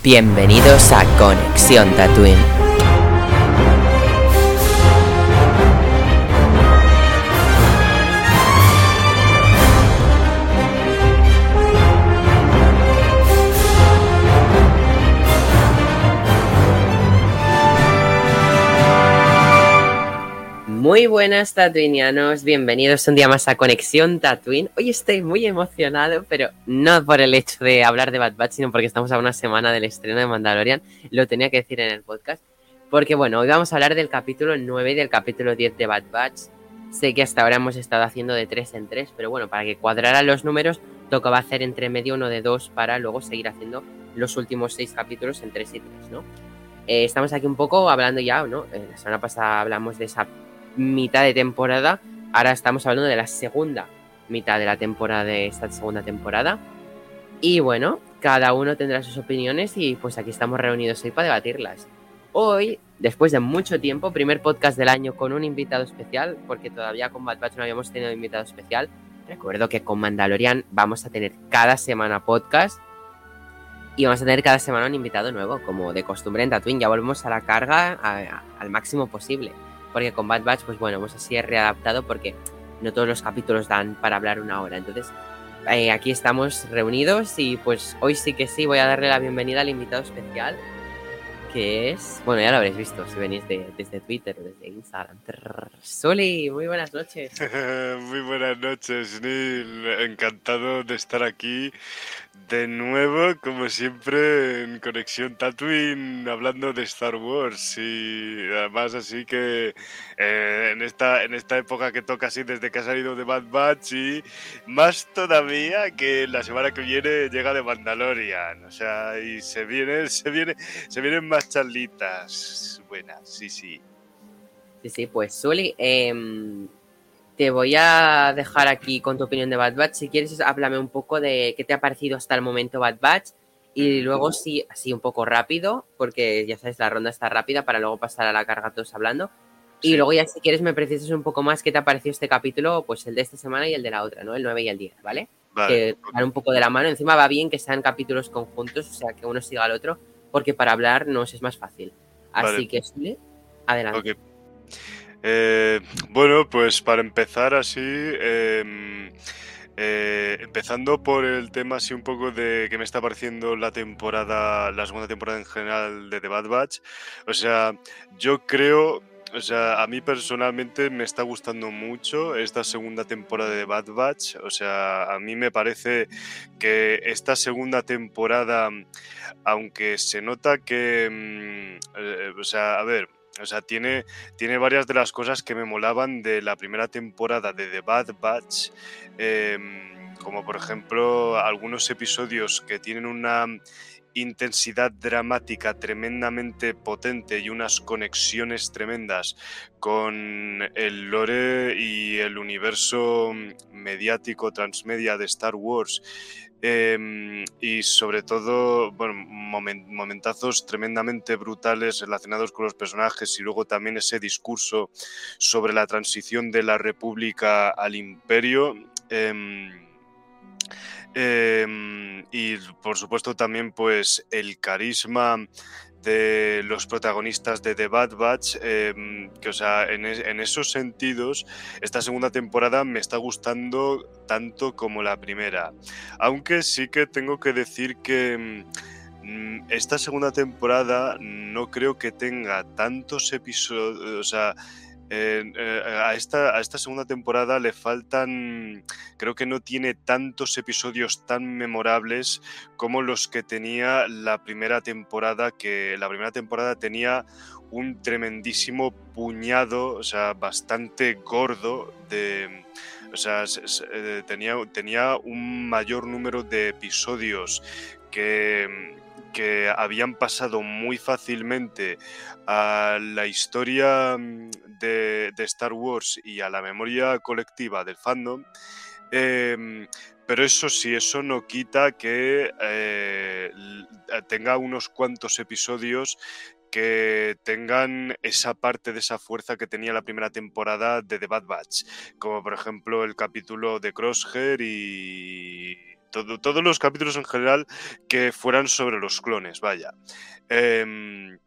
Bienvenidos a Conexión Tatooine. Muy buenas tatuinianos, bienvenidos un día más a Conexión Tatooine. Hoy estoy muy emocionado, pero no por el hecho de hablar de Bad Batch, sino porque estamos a una semana del estreno de Mandalorian. Lo tenía que decir en el podcast. Porque bueno, hoy vamos a hablar del capítulo 9 y del capítulo 10 de Bad Batch. Sé que hasta ahora hemos estado haciendo de 3 en 3, pero bueno, para que cuadraran los números, tocaba hacer entre medio uno de 2 para luego seguir haciendo los últimos 6 capítulos en 3 y 3, ¿no? Eh, estamos aquí un poco hablando ya, ¿no? Eh, la semana pasada hablamos de esa mitad de temporada. Ahora estamos hablando de la segunda mitad de la temporada de esta segunda temporada. Y bueno, cada uno tendrá sus opiniones y pues aquí estamos reunidos hoy para debatirlas. Hoy, después de mucho tiempo, primer podcast del año con un invitado especial, porque todavía con Bad Batch no habíamos tenido invitado especial. Recuerdo que con Mandalorian vamos a tener cada semana podcast y vamos a tener cada semana un invitado nuevo, como de costumbre en Tatooine. Ya volvemos a la carga a, a, al máximo posible porque con Bad Batch, pues bueno, hemos así readaptado porque no todos los capítulos dan para hablar una hora. Entonces, eh, aquí estamos reunidos y pues hoy sí que sí voy a darle la bienvenida al invitado especial, que es, bueno, ya lo habréis visto si venís de, desde Twitter o desde Instagram. Soli, muy buenas noches. muy buenas noches, Neil. Encantado de estar aquí de nuevo, como siempre, en Conexión Tatooine, hablando de Star Wars. Y además, así que eh, en, esta, en esta época que toca así desde que ha salido de Bad Batch y más todavía que la semana que viene llega de Mandalorian. O sea, y se vienen, se viene, se vienen más charlitas buenas, sí, sí. Sí, sí, pues Suli, eh, te voy a dejar aquí con tu opinión de Bad Batch. Si quieres, háblame un poco de qué te ha parecido hasta el momento Bad Batch. Y luego sí, así un poco rápido, porque ya sabes, la ronda está rápida para luego pasar a la carga todos hablando. Y sí. luego ya si quieres me precisas un poco más qué te ha parecido este capítulo, pues el de esta semana y el de la otra, ¿no? El 9 y el 10, ¿vale? Vale. Que van un poco de la mano. Encima va bien que sean capítulos conjuntos, o sea, que uno siga al otro, porque para hablar nos es más fácil. Así Vale. que, Sule, adelante. Ok. Eh, bueno, pues para empezar así, eh, eh, empezando por el tema así un poco de que me está pareciendo la temporada, la segunda temporada en general de The Bad Batch. O sea, yo creo, o sea, a mí personalmente me está gustando mucho esta segunda temporada de Bad Batch. O sea, a mí me parece que esta segunda temporada, aunque se nota que, mm, eh, o sea, a ver, o sea, tiene, tiene varias de las cosas que me molaban de la primera temporada de The Bad Batch, eh, como por ejemplo algunos episodios que tienen una intensidad dramática tremendamente potente y unas conexiones tremendas con el lore y el universo mediático transmedia de Star Wars. Eh, y sobre todo, bueno, moment, momentazos tremendamente brutales relacionados con los personajes y luego también ese discurso sobre la transición de la República al Imperio. Eh, eh, y por supuesto también pues el carisma de los protagonistas de The Bad Batch, eh, que o sea, en, es, en, esos sentidos, esta segunda temporada me está gustando tanto como la primera. Aunque sí que tengo que decir que mm, esta segunda temporada no creo que tenga tantos episodios, o sea, eh, eh, a, esta, a esta segunda temporada le faltan, creo que no tiene tantos episodios tan memorables como los que tenía la primera temporada, que la primera temporada tenía un tremendísimo puñado, o sea, bastante gordo de... O sea, eh, tenía, tenía un mayor número de episodios que que habían pasado muy fácilmente a la historia de, de, Star Wars y a la memoria colectiva del fandom. Eh, pero eso sí, eso no quita que eh, tenga unos cuantos episodios que tengan esa parte de esa fuerza que tenía la primera temporada de The Bad Batch, como por ejemplo el capítulo de Crosshair y todos los capítulos en general que fueran sobre los clones, vaya. Em,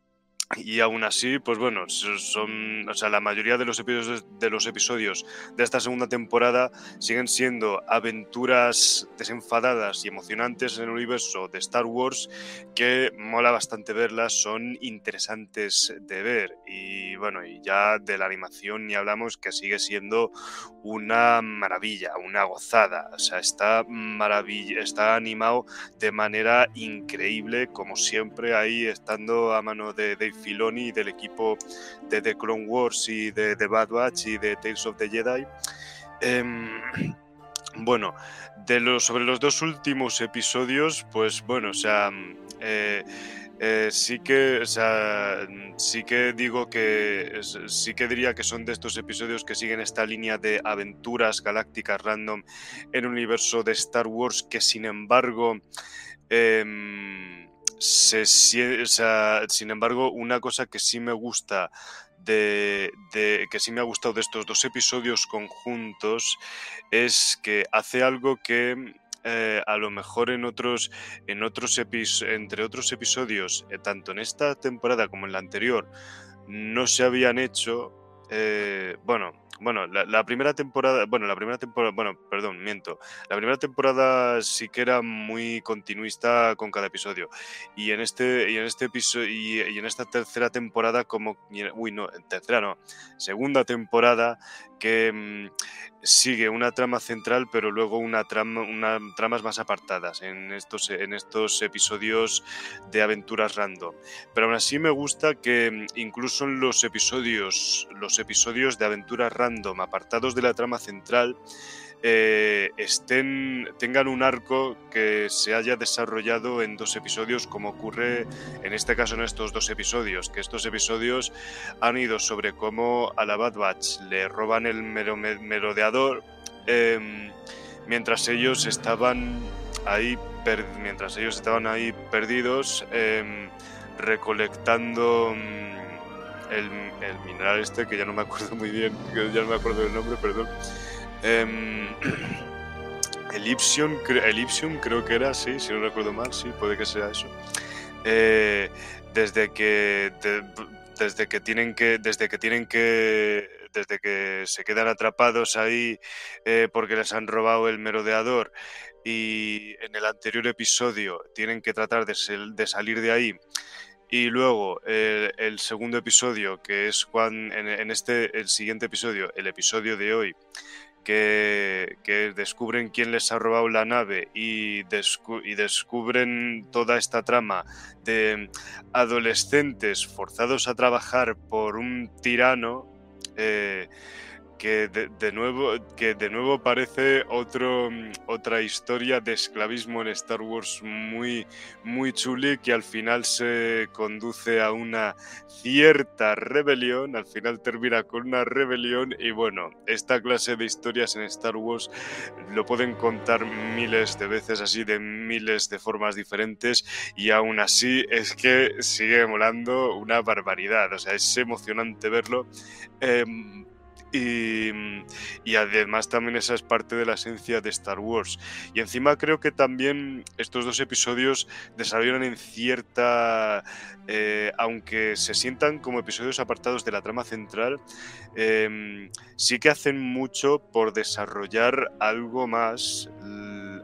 y aún así, pues bueno, son, o sea, la mayoría de los episodios de los episodios de esta segunda temporada siguen siendo aventuras desenfadadas y emocionantes en el universo de Star Wars que mola bastante verlas, son interesantes de ver. Y bueno, y ya de la animación ni hablamos que sigue siendo una maravilla, una gozada, o sea, está maravilla, está animado de manera increíble como siempre ahí estando a mano de Dave Filoni del equipo de The Clone Wars y de The Bad Batch y de Tales of the Jedi. Em, bueno, de sobre los dos últimos episodios, pues bueno, o sea, eh, eh, sí que, o sea, sí que digo que, sí que diría que son de estos episodios que siguen esta línea de aventuras galácticas random en un universo de Star Wars que sin embargo em, sin embargo, una cosa que sí me gusta de, que sí me ha gustado de estos dos episodios conjuntos es que hace algo que eh, a lo mejor en otros, en otros entre otros episodios, eh, tanto en esta temporada como en la anterior, no se habían hecho. Eh, bueno, bueno, la, primera temporada, bueno, la primera temporada, bueno, perdón, miento. La primera temporada sí que era muy continuista con cada episodio. Y en este, y en este episodio, y, en esta tercera temporada, como, uy, no, tercera no, segunda temporada, que mm, sigue una trama central, pero luego una trama, una, tramas más apartadas en estos, en estos episodios de aventuras random. Pero aún así me gusta que mm, incluso en los episodios, los episodios de aventuras random apartados de la trama central, eh, estén, tengan un arco que se haya desarrollado en dos episodios, como ocurre en este caso en estos dos episodios, que estos episodios han ido sobre cómo a la Bad Batch le roban el merodeador em, mientras ellos estaban ahí mientras ellos estaban ahí perdidos em, recolectando mm, el, mineral este, que ya no me acuerdo muy bien, que ya no me acuerdo del nombre, perdón. Eh, Elypsium, creo que era, sí, si no recuerdo mal, sí, puede que sea eso. Eh, desde que desde que tienen que desde que tienen que desde que se quedan atrapados ahí eh, porque les han robado el merodeador y en el anterior episodio tienen que tratar de, de salir de ahí y luego el segundo episodio, que es cuando, en, este, el siguiente episodio, el episodio de hoy, que, descubren quién les ha robado la nave y, descubren toda esta trama de adolescentes forzados a trabajar por un tirano. Eh, que de, nuevo, que de nuevo parece otro, mm, otra historia de esclavismo en Star Wars muy, muy chuli que al final se conduce a una cierta rebelión, al final termina con una rebelión y bueno, esta clase de historias en Star Wars lo pueden contar miles de veces así de miles de formas diferentes y aún así es que sigue molando una barbaridad, o sea, es emocionante verlo. Em, y, además también esa es parte de la esencia de Star Wars. Y encima creo que también estos dos episodios desarrollan en cierta, eh, aunque se sientan como episodios apartados de la trama central, em, sí que hacen mucho por desarrollar algo más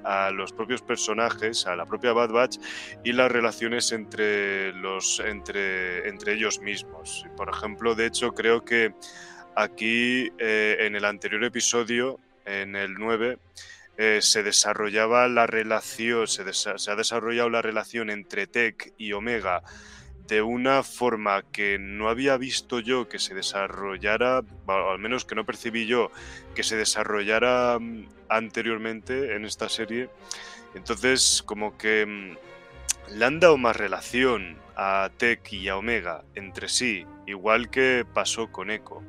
a los propios personajes, a la propia Bad Batch y las relaciones entre, los, entre, entre ellos mismos. Por ejemplo, de hecho, creo que Aquí, eh, en el anterior episodio, en el 9, eh, se desarrollaba la relación, se, ha desarrollado la relación entre Tech y Omega de una forma que no había visto yo que se desarrollara, al menos que no percibí yo que se desarrollara mm, anteriormente en esta serie. Entonces, como que mm, le han dado más relación a Tech y a Omega entre sí, igual que pasó con Echo.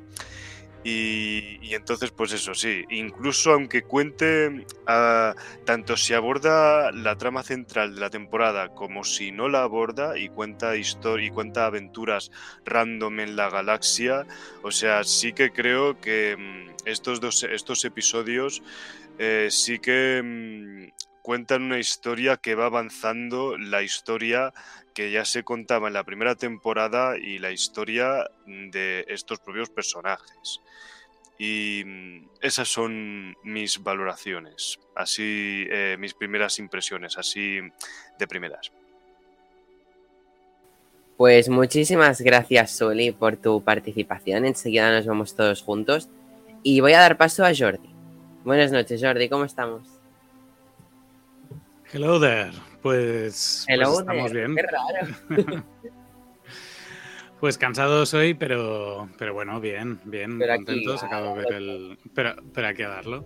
Y, entonces, pues eso, sí, incluso aunque cuente ah, tanto si aborda la trama central de la temporada como si no la aborda y cuenta y cuenta aventuras random en la galaxia, o sea, sí que creo que mm, estos dos estos episodios eh, sí que mm, cuentan una historia que va avanzando la historia que ya se contaba en la primera temporada y la historia de estos propios personajes. Y mm, esas son mis valoraciones, así eh, mis primeras impresiones, así de primeras. Pues muchísimas gracias, Soli, por tu participación. Enseguida nos vamos todos juntos. Y voy a dar paso a Jordi. Buenas noches, Jordi, ¿cómo estamos? Hello there. Pues, pues estamos bien. Qué raro. Pues cansado soy, pero, pero bueno, bien, bien, contentos. Acabo de ver el. Pero, pero hay que darlo.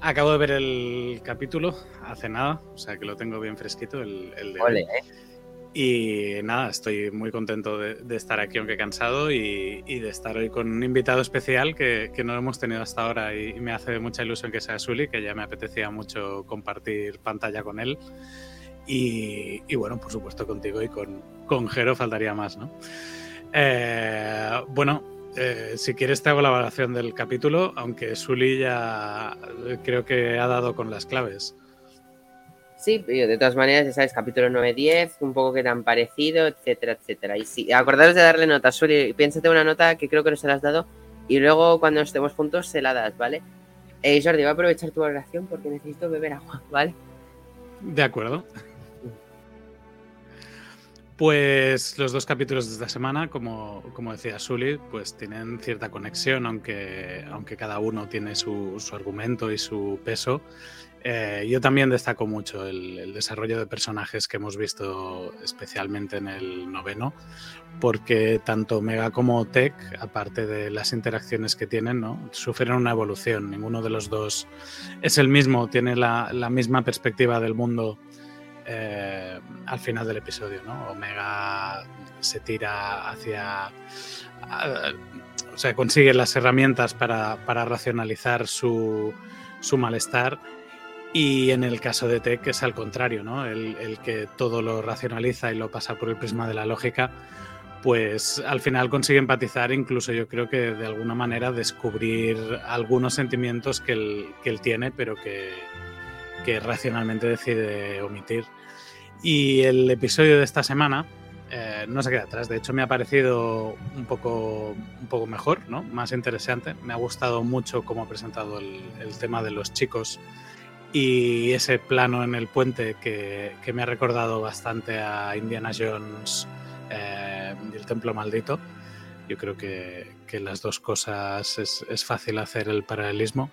Acabo de ver el capítulo hace nada, o sea que lo tengo bien fresquito, el, el de. Ole, ¿eh? Y nada, estoy muy contento de, estar aquí, aunque cansado, y, de estar hoy con un invitado especial que, no hemos tenido hasta ahora. Y, me hace mucha ilusión que sea Sully, que ya me apetecía mucho compartir pantalla con él. Y, bueno, por supuesto contigo y con, con Jero faltaría más, ¿no? Eh, bueno, eh, si quieres te hago la evaluación del capítulo, aunque Sully ya creo que ha dado con las claves. Sí, de todas maneras, ya sabes, capítulo 9-10, un poco que te han parecido, etcétera, etcétera. Y sí, acordaros de darle nota, Sully, piénsate una nota que creo que no se la has dado y luego cuando estemos juntos se la das, ¿vale? Eh, Jordi, voy a aprovechar tu oración porque necesito beber agua, ¿vale? De acuerdo. Pues los dos capítulos de esta semana, como, como decía Sully, pues tienen cierta conexión, aunque, aunque cada uno tiene su, argumento y su peso. Eh, yo también destaco mucho el, desarrollo de personajes que hemos visto especialmente en el noveno, porque tanto Mega como Tech, aparte de las interacciones que tienen, ¿no? sufren una evolución. Ninguno de los dos es el mismo, tiene la, misma perspectiva del mundo eh, al final del episodio. Omega se tira hacia... o sea, consigue las herramientas para, racionalizar su, malestar y en el caso de Tech es al contrario, ¿no? El, que todo lo racionaliza y lo pasa por el prisma de la lógica, pues al final consigue empatizar, incluso yo creo que de alguna manera descubrir algunos sentimientos que él, tiene, pero que, que racionalmente decide omitir. Y el episodio de esta semana eh, no se queda atrás. De hecho, me ha parecido un poco, un poco mejor, ¿no? más interesante. Me ha gustado mucho cómo ha presentado el, tema de los chicos y ese plano en el puente que, que me ha recordado bastante a Indiana Jones eh, y el Templo Maldito. Yo creo que, que las dos cosas es, es, fácil hacer el paralelismo.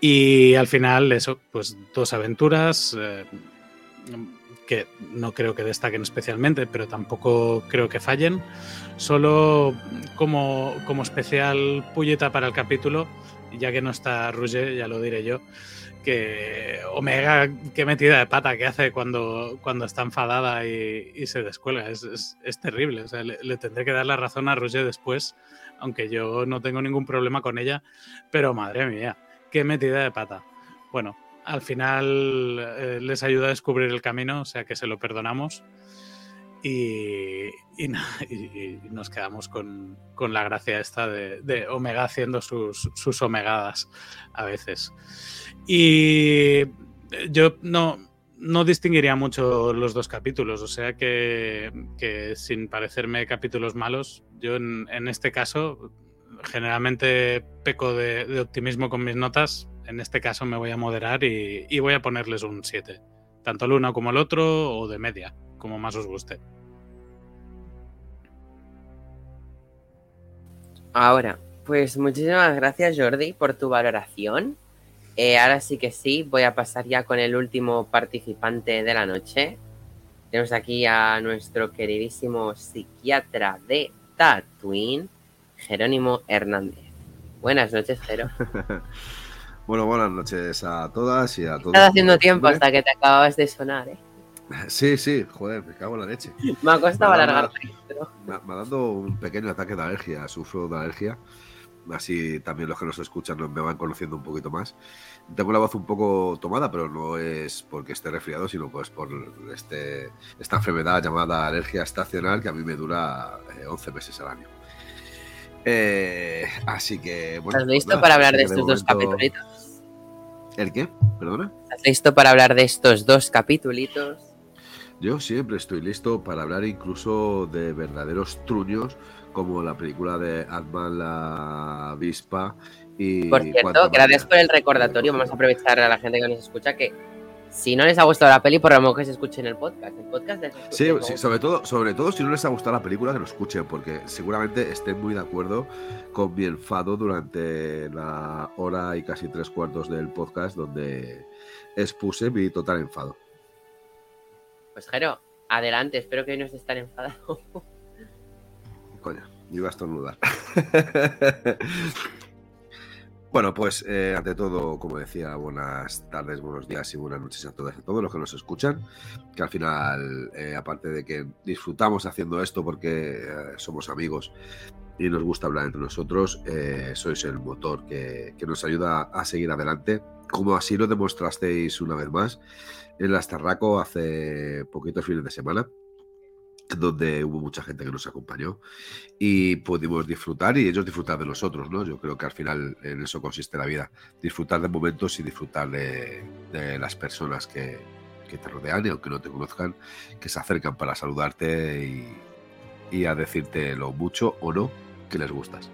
Y al final, eso, pues dos aventuras. Eh, que no creo que destaquen especialmente, pero tampoco creo que fallen. Solo como, como especial pulleta para el capítulo, ya que no está Roger, ya lo diré yo, que Omega, qué metida de pata que hace cuando, cuando está enfadada y, se descuelga. Es, es, terrible. O sea, le, tendré que dar la razón a Roger después, aunque yo no tengo ningún problema con ella. Pero madre mía, qué metida de pata. Bueno, al final eh, les ayuda a descubrir el camino, o sea que se lo perdonamos. Y, nos quedamos con, la gracia esta de, Omega haciendo sus, sus, omegadas a veces. Y yo no, no distinguiría mucho los dos capítulos, o sea que, sin parecerme capítulos malos, yo en, este caso generalmente peco de optimismo con mis notas, en este caso me voy a moderar y, voy a ponerles un 7. Tanto el uno como el otro o de media, como más os guste. Ahora, pues muchísimas gracias Jordi por tu valoración. Eh, ahora sí que sí, voy a pasar ya con el último participante de la noche. Tenemos aquí a nuestro queridísimo psiquiatra de Tatooine, Jerónimo Hernández. Buenas noches, Jero. Bueno, buenas noches a todas y a todos. Estás haciendo tiempo hasta que te acababas de sonar, ¿eh? Sí, sí, joder, me cago en la leche. me ha costado alargar. Me, ha dado un pequeño ataque de alergia, sufro de alergia. Así también los que nos escuchan me van conociendo un poquito más. Tengo la voz un poco tomada, pero no es porque esté resfriado, sino pues por este, esta enfermedad llamada alergia estacional que a mí me dura 11 eh, meses al año. Eh, así que, bueno. ¿Estás listo para hablar de estos dos capítulos? ¿El qué? ¿Perdona? ¿Estás listo para hablar de estos dos capítulos? Yo siempre estoy listo para hablar incluso de verdaderos truños como la película de Atman la avispa y Por cierto, gracias por el recordatorio. Vamos a aprovechar a la gente que nos escucha que si no les ha gustado la peli, por lo menos que se escuchen el podcast. El podcast les Sí, sí, sobre todo, sobre todo si no les ha gustado la película, que lo escuchen, porque seguramente estén muy de acuerdo con mi enfado durante la hora y casi tres cuartos del podcast donde expuse mi total enfado. Pues Jero, adelante. Espero que hoy no estés tan enfadado. Coño, iba a estornudar. bueno, pues eh, ante todo, como decía, buenas tardes, buenos días y buenas noches a todas y a todos los que nos escuchan. Que al final, eh, aparte de que disfrutamos haciendo esto porque eh, somos amigos y nos gusta hablar entre nosotros, sois el motor que nos ayuda a seguir adelante, como así lo demostrasteis una vez más en la Starraco hace poquitos fines de semana donde hubo mucha gente que nos acompañó y pudimos disfrutar y ellos disfrutar de nosotros, ¿no? Yo creo que al final en eso consiste la vida, disfrutar de momentos y disfrutar de, de las personas que, que te rodean y aunque no te conozcan, que se acercan para saludarte y, y a decirte lo mucho o no que les gustas.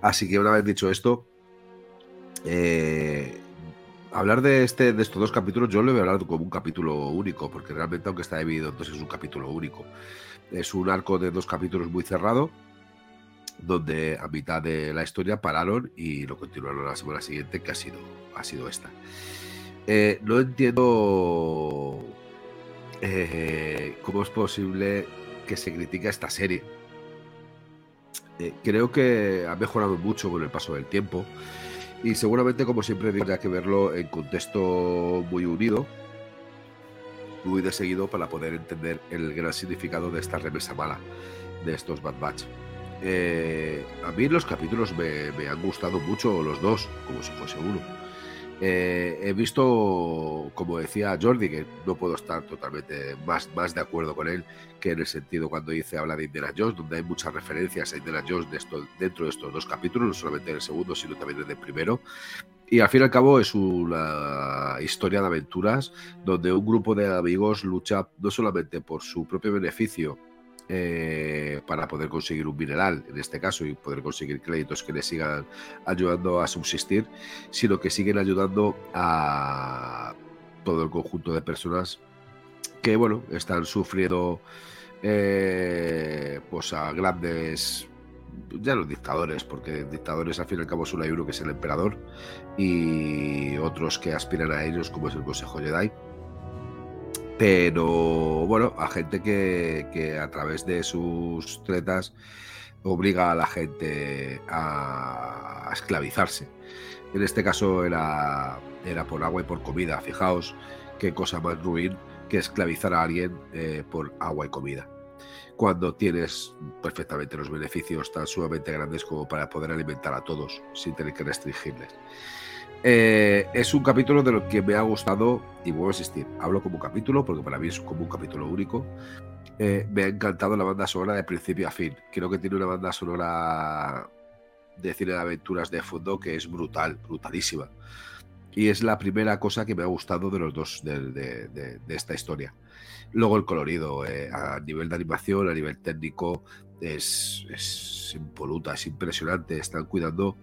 Así que una vez dicho esto, eh, hablar de este de estos dos capítulos yo lo voy a hablar como un capítulo único porque realmente aunque está dividido entonces es un capítulo único. Es un arco de dos capítulos muy cerrado donde a mitad de la historia pararon y lo continuaron la semana siguiente que ha sido ha sido esta. Eh, no entiendo eh, cómo es posible que se critique esta serie. Eh, creo que ha mejorado mucho con el paso del tiempo y seguramente, como siempre, tendrá que verlo en contexto muy unido, muy de seguido, para poder entender el gran significado de esta remesa mala, de estos Bad Batch. Eh, a mí los capítulos me, me han gustado mucho, los dos, como si fuese uno. Eh, he visto, como decía Jordi, que no puedo estar totalmente más, más de acuerdo con él, que en el sentido cuando dice habla de Indiana Jones, donde hay muchas referencias a Indiana Jones dentro de estos dos capítulos, no solamente en el segundo, sino también en el primero. Y al fin y al cabo es una historia de aventuras donde un grupo de amigos lucha no solamente por su propio beneficio eh, para poder conseguir un mineral, en este caso, y poder conseguir créditos que le sigan ayudando a subsistir, sino que siguen ayudando a todo el conjunto de personas que, bueno, están sufriendo eh, pues a grandes ya los dictadores, porque dictadores al fin y al cabo solo hay uno que es el emperador y otros que aspiran a ellos, como es el Consejo Jedi. Pero bueno, a gente que, que a través de sus tretas obliga a la gente a, esclavizarse. En este caso era, era por agua y por comida. Fijaos qué cosa más ruin que esclavizar a alguien eh, por agua y comida. Cuando tienes perfectamente los beneficios tan sumamente grandes como para poder alimentar a todos sin tener que restringirles. Eh, es un capítulo de lo que me ha gustado, y vuelvo a insistir, hablo como capítulo porque para mí es como un capítulo único. Eh, me ha encantado la banda sonora de principio a fin. Creo que tiene una banda sonora de cine de aventuras de fondo que es brutal, brutalísima. Y es la primera cosa que me ha gustado de los dos de, de- de- de esta historia. Luego el colorido, eh, a nivel de animación, a nivel técnico, es, es impoluta, es impresionante. Están cuidando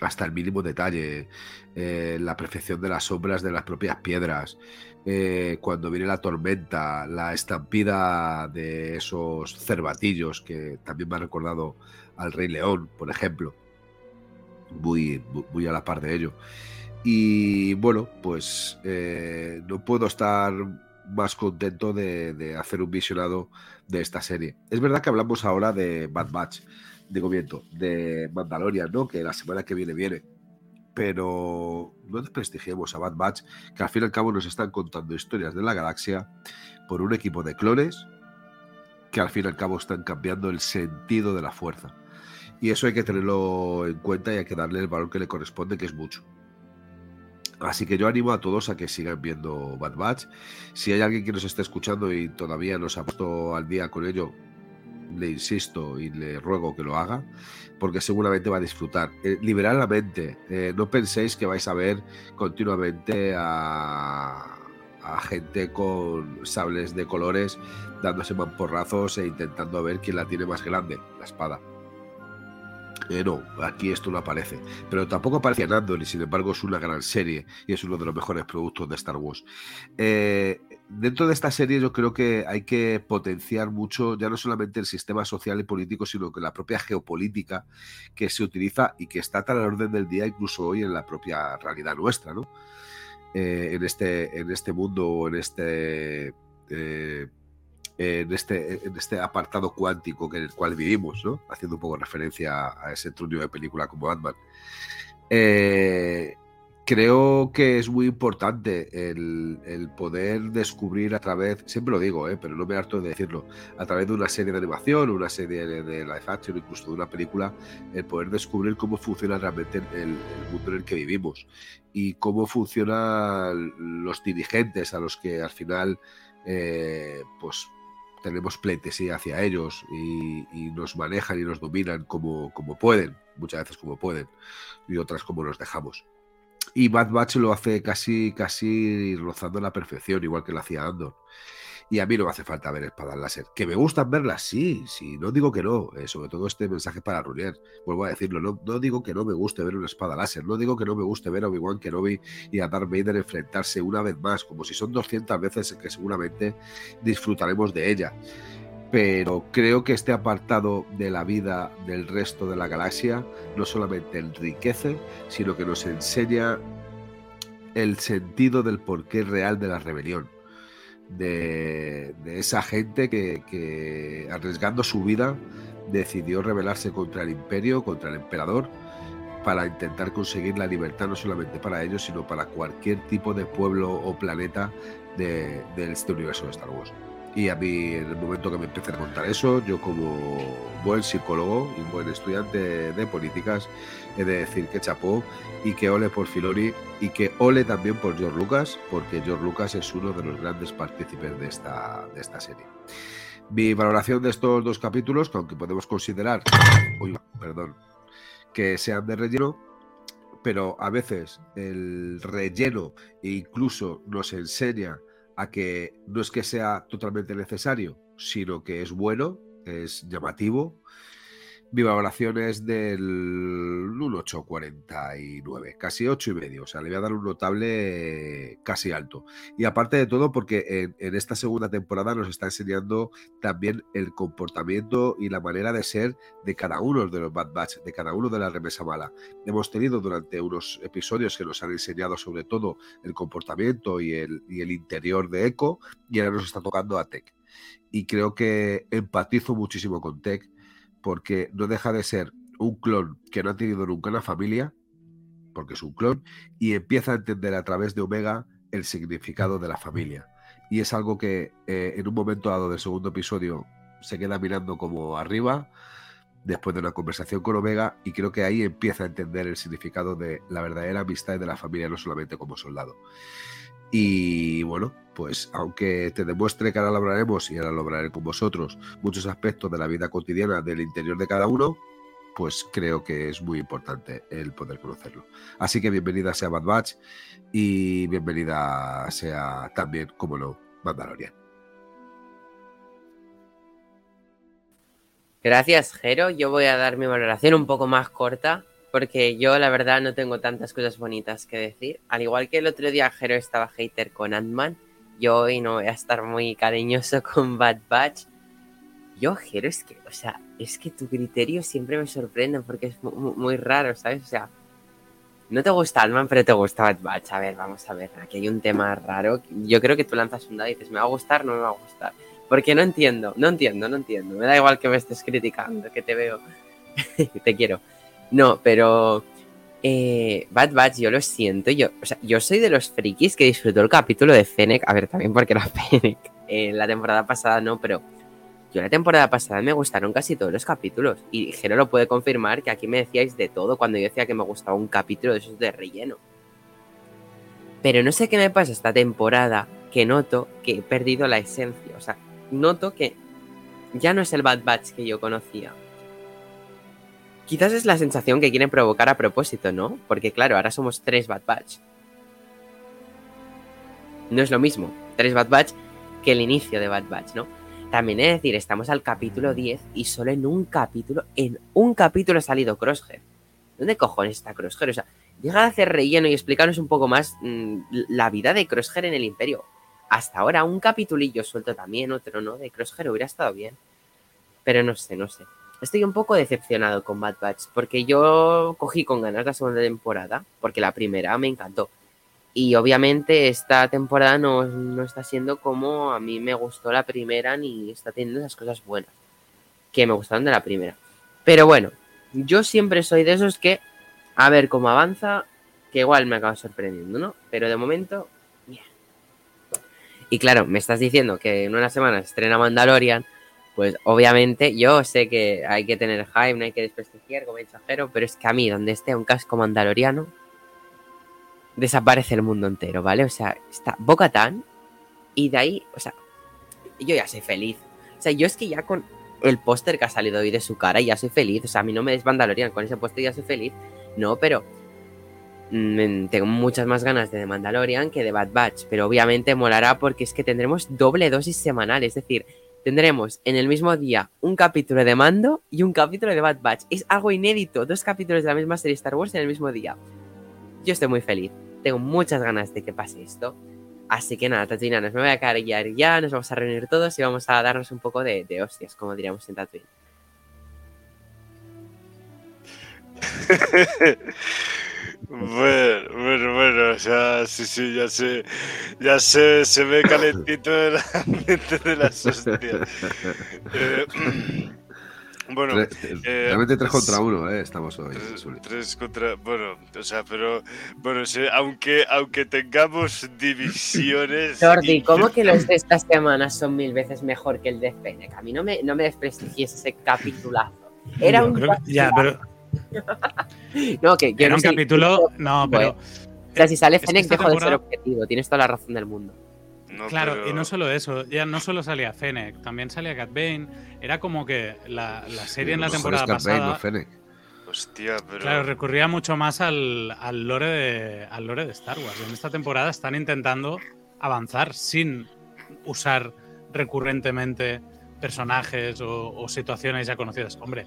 hasta el mínimo detalle, eh, la perfección de las sombras de las propias piedras, eh, cuando viene la tormenta, la estampida de esos cervatillos que también me ha recordado al Rey León, por ejemplo, muy, muy- a la par de ello. Y bueno, pues eh, no puedo estar más contento de, de hacer un visionado de esta serie. Es verdad que hablamos ahora de Bad Batch, digo miento, de Mandalorian, ¿no? Que la semana que viene viene. Pero no desprestigiemos a Bad Batch, que al fin y al cabo nos están contando historias de la galaxia por un equipo de clones que al fin y al cabo están cambiando el sentido de la fuerza. Y eso hay que tenerlo en cuenta y hay que darle el valor que le corresponde, que es mucho. Así que yo animo a todos a que sigan viendo Bad Batch. Si hay alguien que nos esté escuchando y todavía nos ha puesto al día con ello, le insisto y le ruego que lo haga, porque seguramente va a disfrutar. Eh, liberar la mente. Eh, no penséis que vais a ver continuamente a, a gente con sables de colores dándose mamporrazos e intentando ver quién la tiene más grande, la espada. Eh, no, aquí esto no aparece. Pero tampoco aparece en Andor y sin embargo es una gran serie y es uno de los mejores productos de Star Wars. Eh, dentro de esta serie yo creo que hay que potenciar mucho ya no solamente el sistema social y político, sino que la propia geopolítica que se utiliza y que está tan al orden del día incluso hoy en la propia realidad nuestra, ¿no? Eh, en, este, en este mundo en este en este, en este apartado cuántico en el cual vivimos, ¿no? haciendo un poco referencia a ese truño de película como Ant-Man. Eh, creo que es muy importante el, poder descubrir a través, siempre lo digo, ¿eh? pero no me harto de decirlo, a través de una serie de animación, una serie de live action, incluso de una película, el poder descubrir cómo funciona realmente el, mundo en el que vivimos y cómo funcionan los dirigentes a los que al final eh, pues tenemos pleitesía hacia ellos y, nos manejan y nos dominan como pueden, muchas veces como pueden, y otras como nos dejamos. Y Bad Batch lo hace casi, casi rozando la perfección, igual que lo hacía Andor. Y a mí no me hace falta ver espadas láser. ¿Que me gustan verlas? Sí, sí, no digo que no. Eh, sobre todo este mensaje para Runier. Vuelvo a decirlo, no, no, digo que no me guste ver una espada láser. No digo que no me guste ver a Obi-Wan Kenobi y a Darth Vader enfrentarse una vez más, como si son 200 veces que seguramente disfrutaremos de ella. Pero creo que este apartado de la vida del resto de la galaxia no solamente enriquece, sino que nos enseña el sentido del porqué real de la rebelión de, esa gente que, arriesgando su vida decidió rebelarse contra el imperio, contra el emperador, para intentar conseguir la libertad no solamente para ellos, sino para cualquier tipo de pueblo o planeta de, de este universo de Star Wars. Y a mí, en el momento que me empecé a contar eso, yo como buen psicólogo y buen estudiante de políticas, he de decir que chapó y que ole por Filoni y que ole también por George Lucas, porque George Lucas es uno de los grandes partícipes de esta, de esta serie. Mi valoración de estos dos capítulos, que aunque podemos considerar, perdón, que sean de relleno, pero a veces el relleno e incluso nos enseña a que no es que sea totalmente necesario, sino que es bueno, es llamativo mi valoración es del 8,49, casi 8 y medio. O sea, le voy a dar un notable casi alto. Y aparte de todo, porque en, esta segunda temporada nos está enseñando también el comportamiento y la manera de ser de cada uno de los Bad Batch, de cada uno de la remesa mala. Hemos tenido durante unos episodios que nos han enseñado sobre todo el comportamiento y el, y el interior de Echo, y ahora nos está tocando a Tech. Y creo que empatizo muchísimo con Tech porque no deja de ser un clon que no ha tenido nunca una familia, porque es un clon, y empieza a entender a través de Omega el significado de la familia. Y es algo que eh, en un momento dado del segundo episodio se queda mirando como arriba, después de una conversación con Omega, y creo que ahí empieza a entender el significado de la verdadera amistad de la familia, no solamente como soldado. Y bueno, pues aunque te demuestre que ahora lo y ahora lo con vosotros, muchos aspectos de la vida cotidiana del interior de cada uno, pues creo que es muy importante el poder conocerlo. Así que bienvenida sea Bad Batch y bienvenida sea también, como no, Mandalorian. Gracias, Jero. Yo voy a dar mi valoración un poco más corta porque yo la verdad no tengo tantas cosas bonitas que decir. Al igual que el otro día Jero estaba hater con Ant-Man, yo hoy no voy a estar muy cariñoso con Bad Batch. Yo, Jero, es que, o sea, es que tu criterio siempre me sorprende porque es muy, raro, ¿sabes? O sea, no te gusta Ant-Man, pero te gusta Bad Batch. A ver, vamos a ver, aquí hay un tema raro. Yo creo que tú lanzas un dado y dices, ¿me va a gustar? No me va a gustar. Porque no entiendo, no entiendo, no entiendo. Me da igual que me estés criticando, que te veo. te quiero. No, pero eh, Bad Batch, yo lo siento. Yo, o sea, yo soy de los frikis que disfrutó el capítulo de Fennec. A ver, también porque era Fennec. En la temporada pasada no, pero yo la temporada pasada me gustaron casi todos los capítulos. Y Jero lo puede confirmar que aquí me decíais de todo cuando yo decía que me gustaba un capítulo de esos de relleno. Pero no sé qué me pasa esta temporada que noto que he perdido la esencia. O sea, noto que ya no es el Bad Batch que yo conocía. Quizás es la sensación que quieren provocar a propósito, ¿no? Porque claro, ahora somos tres Bad Batch. No es lo mismo, tres Bad Batch que el inicio de Bad Batch, ¿no? También es decir, estamos al capítulo 10 y solo en un capítulo, en un capítulo ha salido Crosshair. ¿Dónde cojones está Crosshair? O sea, llega a hacer relleno y explicarnos un poco más mmm, la vida de Crosshair en el Imperio. Hasta ahora, un capitulillo suelto también, otro no, de Crosshair hubiera estado bien. Pero no sé, no sé. Estoy un poco decepcionado con Bad Batch, porque yo cogí con ganas la segunda temporada, porque la primera me encantó. Y obviamente esta temporada no, no, está siendo como a mí me gustó la primera, ni está teniendo esas cosas buenas que me gustaron de la primera. Pero bueno, yo siempre soy de esos que, a ver cómo avanza, que igual me acaba sorprendiendo, ¿no? Pero de momento. Y claro, me estás diciendo que en una semana se estrena Mandalorian, pues obviamente yo sé que hay que tener hype, no hay que desprestigiar como mensajero, pero es que a mí, donde esté un casco mandaloriano, desaparece el mundo entero, ¿vale? O sea, está Bocatán y de ahí, o sea, yo ya soy feliz. O sea, yo es que ya con el póster que ha salido hoy de su cara ya soy feliz. O sea, a mí no me des Mandalorian, con ese póster ya soy feliz. No, pero mmm, tengo muchas más ganas de The Mandalorian que de Bad Batch. Pero obviamente molará porque es que tendremos doble dosis semanal. Es decir, tendremos en el mismo día un capítulo de Mando y un capítulo de Bad Batch. Es algo inédito, dos capítulos de la misma serie Star Wars en el mismo día. Yo estoy muy feliz. Tengo muchas ganas de que pase esto. Así que nada, Tatooineanos, me voy a cargar ya, nos vamos a reunir todos y vamos a darnos un poco de, de hostias, como diríamos en Tatooine. Bueno, bueno, bueno, o sea, sí, sí, ya sé, ya sé, se ve calentito el ambiente de las hostias. Eh, bueno, eh, realmente 3 contra 1, ¿eh? Estamos hoy. Tres, tres contra. Bueno, o sea, pero. Bueno, sí, aunque, aunque tengamos divisiones. Jordi, ¿cómo que los de esta semana son mil veces mejor que el de Fennec? A mí no me, no me desprestigies ese capitulazo. Era un creo que- ya, pero No, que yo era no un sé- capítulo. No, pero. O sea, si sale Fennec, dejo de ser objetivo. Tienes toda la razón del mundo. No, Claro, pero- y no solo eso, ya no solo salía Fennec, también salía Cat Bane. Era como que la, la serie en la temporada Bane, pasada. no Fennec. Hostia, pero. Claro, recurría mucho más al, al lore de, al lore de Star Wars. En esta temporada están intentando avanzar sin usar recurrentemente personajes o, o situaciones ya conocidas. Hombre,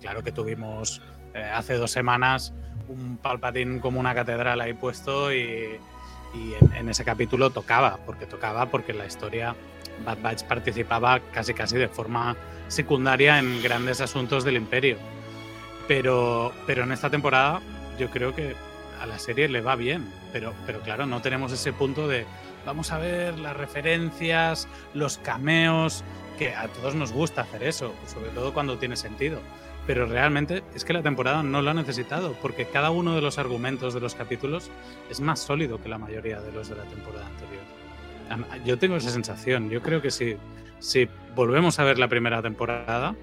claro que tuvimos eh, hace dos semanas un Palpatine como una catedral ahí puesto y, y en, en ese capítulo tocaba, porque tocaba porque la historia Bad Batch participaba casi casi de forma secundaria en grandes asuntos del imperio. Pero, pero en esta temporada yo creo que a la serie le va bien. Pero, pero claro, no tenemos ese punto de vamos a ver las referencias, los cameos, que a todos nos gusta hacer eso, sobre todo cuando tiene sentido. Pero realmente es que la temporada no lo ha necesitado, porque cada uno de los argumentos de los capítulos es más sólido que la mayoría de los de la temporada anterior. Yo tengo esa sensación. Yo creo que si, si volvemos a ver la primera temporada,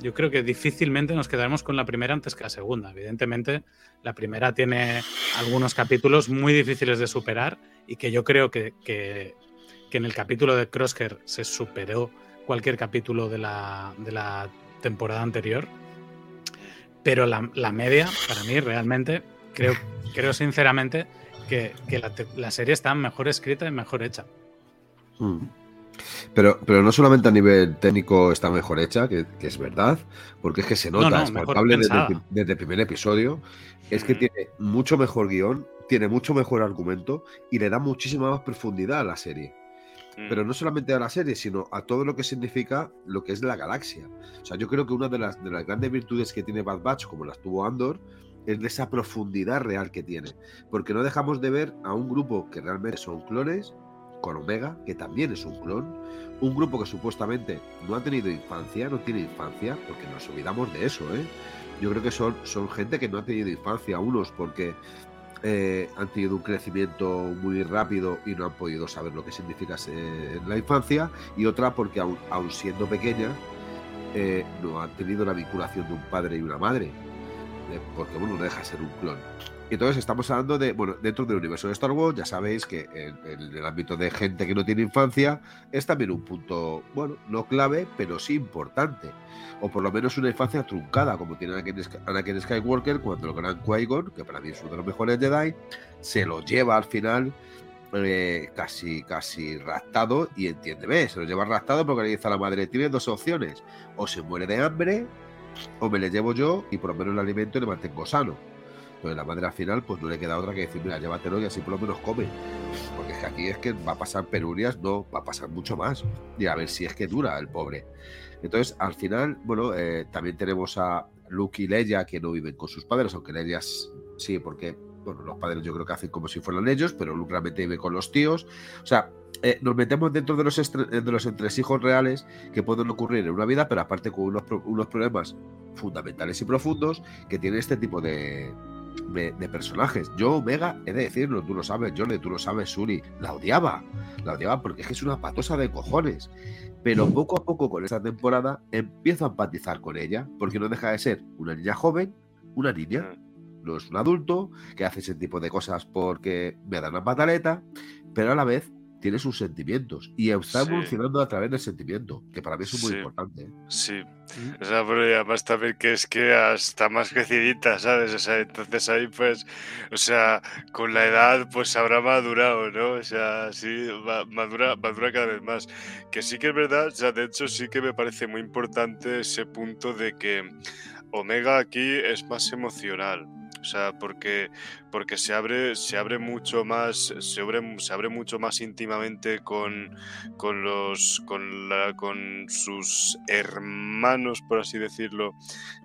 yo creo que difícilmente nos quedaremos con la primera antes que la segunda. Evidentemente, la primera tiene algunos capítulos muy difíciles de superar y que yo creo que, que- que en el capítulo de Crosshair se superó cualquier capítulo de la, de la temporada anterior. Pero la, la media, para mí, realmente, creo, creo sinceramente que, que la, serie está mejor escrita y mejor hecha. Mm. Pero, pero no solamente a nivel técnico está mejor hecha, que, que es verdad, porque es que se No, nota, no, es palpable desde, el desde primer episodio, es que tiene mucho mejor guion, tiene mucho mejor argumento y le da muchísima más profundidad a la serie. Mm, Pero no solamente a la serie, sino a todo lo que significa lo que es la galaxia. O sea, yo creo que una de las, de las grandes virtudes que tiene Bad Batch, como las tuvo Andor, es de esa profundidad real que tiene. Porque no dejamos de ver a un grupo que realmente son clones, con Omega, que también es un clon, un grupo que supuestamente no ha tenido infancia, no tiene infancia, porque nos olvidamos de eso, ¿eh? Yo creo que son, son gente que no ha tenido infancia, unos porque eh, han tenido un crecimiento muy rápido y no han podido saber lo que significa ser la infancia, y otra porque aun, aun siendo pequeña eh, no han tenido la vinculación de un padre y una madre, eh, porque bueno, no deja de ser un clon. Y Entonces estamos hablando de, bueno, dentro del universo de Star Wars, ya sabéis que en, el ámbito de gente que no tiene infancia es también un punto, bueno, no clave, pero sí importante. O por lo menos una infancia truncada, como tiene Anakin, Anakin Skywalker cuando el gran Qui-Gon, que para mí es uno de los mejores Jedi, se lo lleva al final eh, casi, casi raptado y entiéndeme, se lo lleva raptado porque le dice a la madre, tiene dos opciones, o se muere de hambre, o me le llevo yo y por lo menos el alimento y le mantengo sano entonces la madre al final pues no le queda otra que decir, mira, llévatelo y así por lo menos come. Porque es que aquí es que va a pasar penurias, no, va a pasar mucho más. Y a ver si es que dura el pobre. Entonces al final, bueno, eh, también tenemos a Luke y Leia que no viven con sus padres, aunque Leia sí, porque bueno, los padres yo creo que hacen como si fueran ellos, pero Luke realmente vive con los tíos. O sea, eh, nos metemos dentro de los, de los entresijos reales que pueden ocurrir en una vida, pero aparte con unos, unos problemas fundamentales y profundos que tiene este tipo de, de, personajes. Yo, Vega, he de decirlo, tú lo sabes, Jordi, tú lo sabes, Suri, la odiaba. La odiaba porque es que es una patosa de cojones. Pero mm. poco a poco con esta temporada empiezo a empatizar con ella, porque no deja de ser una niña joven, una niña, mm. no es un adulto, que hace ese tipo de cosas porque me da una pataleta, pero a la vez tiene sus sentimientos y está sí. evolucionando a través del sentimiento, que para mí es muy sí. importante. ¿eh? Sí, ¿Sí? O sea, pero además también que es que hasta más crecidita, ¿sabes? O sea, entonces ahí pues, o sea, con la edad pues habrá madurado, ¿no? O sea, sí, madura, madura cada vez más. Que sí que es verdad, o sea, de hecho sí que me parece muy importante ese punto de que Omega aquí es más emocional. O sea, porque porque se abre, se abre mucho más, se abre, se abre mucho más íntimamente con, con los con, la, con sus hermanos, por así decirlo,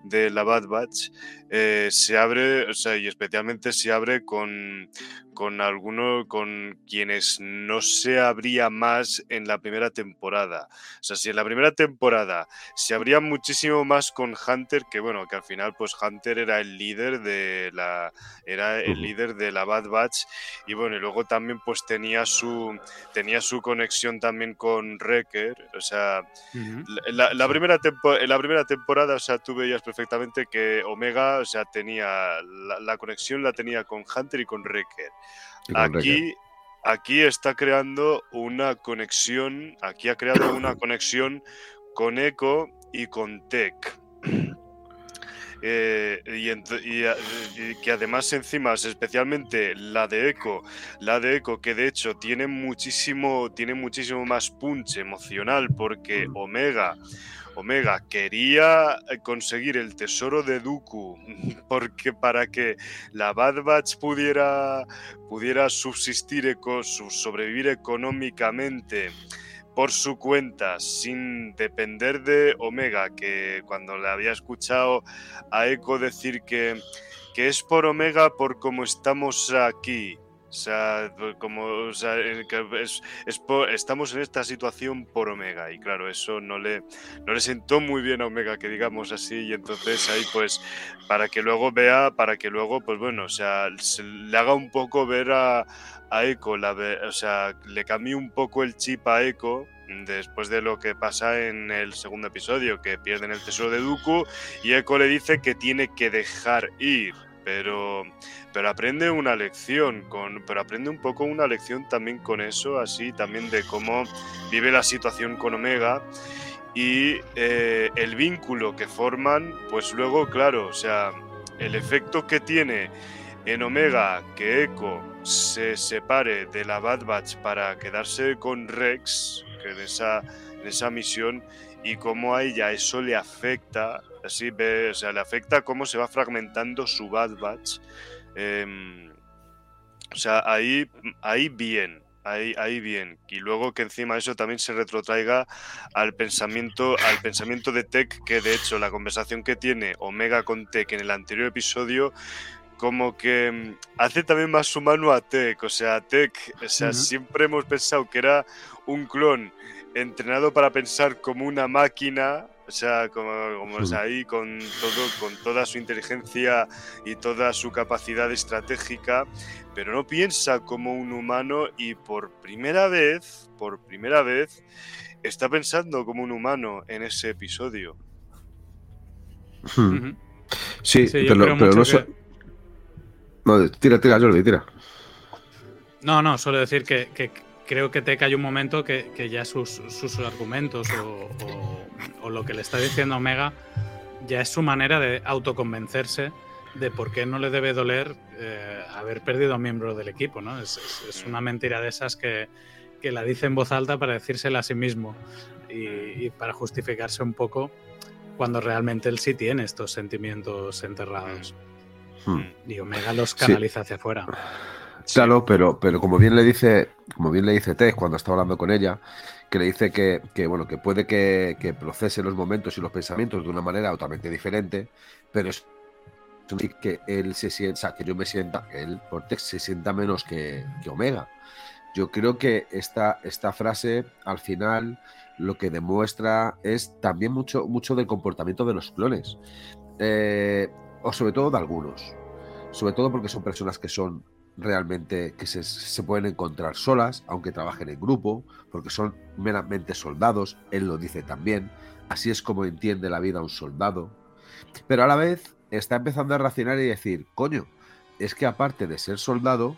de la Bad Batch. Eh, se abre, o sea, y especialmente se abre con, con algunos, con quienes no se abría más en la primera temporada. O sea, si en la primera temporada se abría muchísimo más con Hunter, que bueno, que al final, pues Hunter era el líder de la. era líder de la Bad Batch. Y bueno, y luego también pues tenía su, tenía su conexión también con Wrecker. O sea, la, primera tempo, en la primera temporada, o sea, tú veías perfectamente que Omega, o sea, tenía la, conexión la tenía con Hunter y con Wrecker. Aquí... Aquí está creando una conexión, aquí ha creado una conexión con Echo y con Tech. Eh, y, que además enzimas, especialmente la de Eco, la de Eco que de hecho tiene muchísimo, tiene muchísimo más punch emocional porque Omega, Omega quería conseguir el tesoro de Dooku porque para que la Bad Batch pudiera, pudiera subsistir, eco, sobrevivir económicamente por su cuenta, sin depender de Omega, que cuando le había escuchado a Echo decir que, que es por Omega por cómo estamos aquí, o sea, como o sea, es, estamos en esta situación por Omega y claro, eso no le, no le sentó muy bien a Omega, que digamos así, y entonces ahí pues para que luego vea, para que luego pues bueno, o sea, se le haga un poco ver a, a Echo, la, o sea, le cambié un poco el chip a Echo después de lo que pasa en el segundo episodio, que pierden el tesoro de Dooku y Echo le dice que tiene que dejar ir. Pero, pero aprende una lección, con, pero aprende un poco una lección también con eso, así también de cómo vive la situación con Omega y eh, el vínculo que forman, pues luego, claro, o sea, el efecto que tiene en Omega que Echo se separe de la Bad Batch para quedarse con Rex en esa, en esa misión y cómo a ella eso le afecta, así ve, o sea, le afecta cómo se va fragmentando su Bad Batch. Em, o sea, ahí, ahí bien, Ahí, ahí, bien. Y luego que encima eso también se retrotraiga al pensamiento, al pensamiento de Tech, que de hecho la conversación que tiene Omega con Tech en el anterior episodio como que mm, hace también más humano a Tech. O sea, Tech, o sea, siempre hemos pensado que era un clon entrenado para pensar como una máquina. O sea, como, como ahí con todo, con toda su inteligencia y toda su capacidad estratégica, pero no piensa como un humano y por primera vez, por primera vez, está pensando como un humano en ese episodio. Sí, pero, no, que... No, tira, tira, Jordi, tira. No, no, solo decir que, creo que Tech hay un momento que, ya sus, argumentos o, lo que le está diciendo Omega ya es su manera de autoconvencerse de por qué no le debe doler eh, haber perdido a un miembro del equipo, ¿no? Es, una mentira de esas que, la dice en voz alta para decírsela a sí mismo y, para justificarse un poco cuando realmente él sí tiene estos sentimientos enterrados. Hmm. Y Omega los canaliza hacia afuera. Claro, pero, pero como bien le dice, como bien le dice Tess cuando está hablando con ella, que le dice que, bueno, que puede que, procese los momentos y los pensamientos de una manera totalmente diferente, pero es que él se sienta, que yo me sienta, que él, Cortex, se sienta menos que, Omega. Yo creo que esta, esta frase al final lo que demuestra es también mucho, mucho del comportamiento de los clones. Eh, o sobre todo de algunos. Sobre todo porque son personas que son realmente que se, pueden encontrar solas, aunque trabajen en grupo, porque son meramente soldados, él lo dice también, así es como entiende la vida un soldado, pero a la vez está empezando a racionar y decir, coño, es que aparte de ser soldado,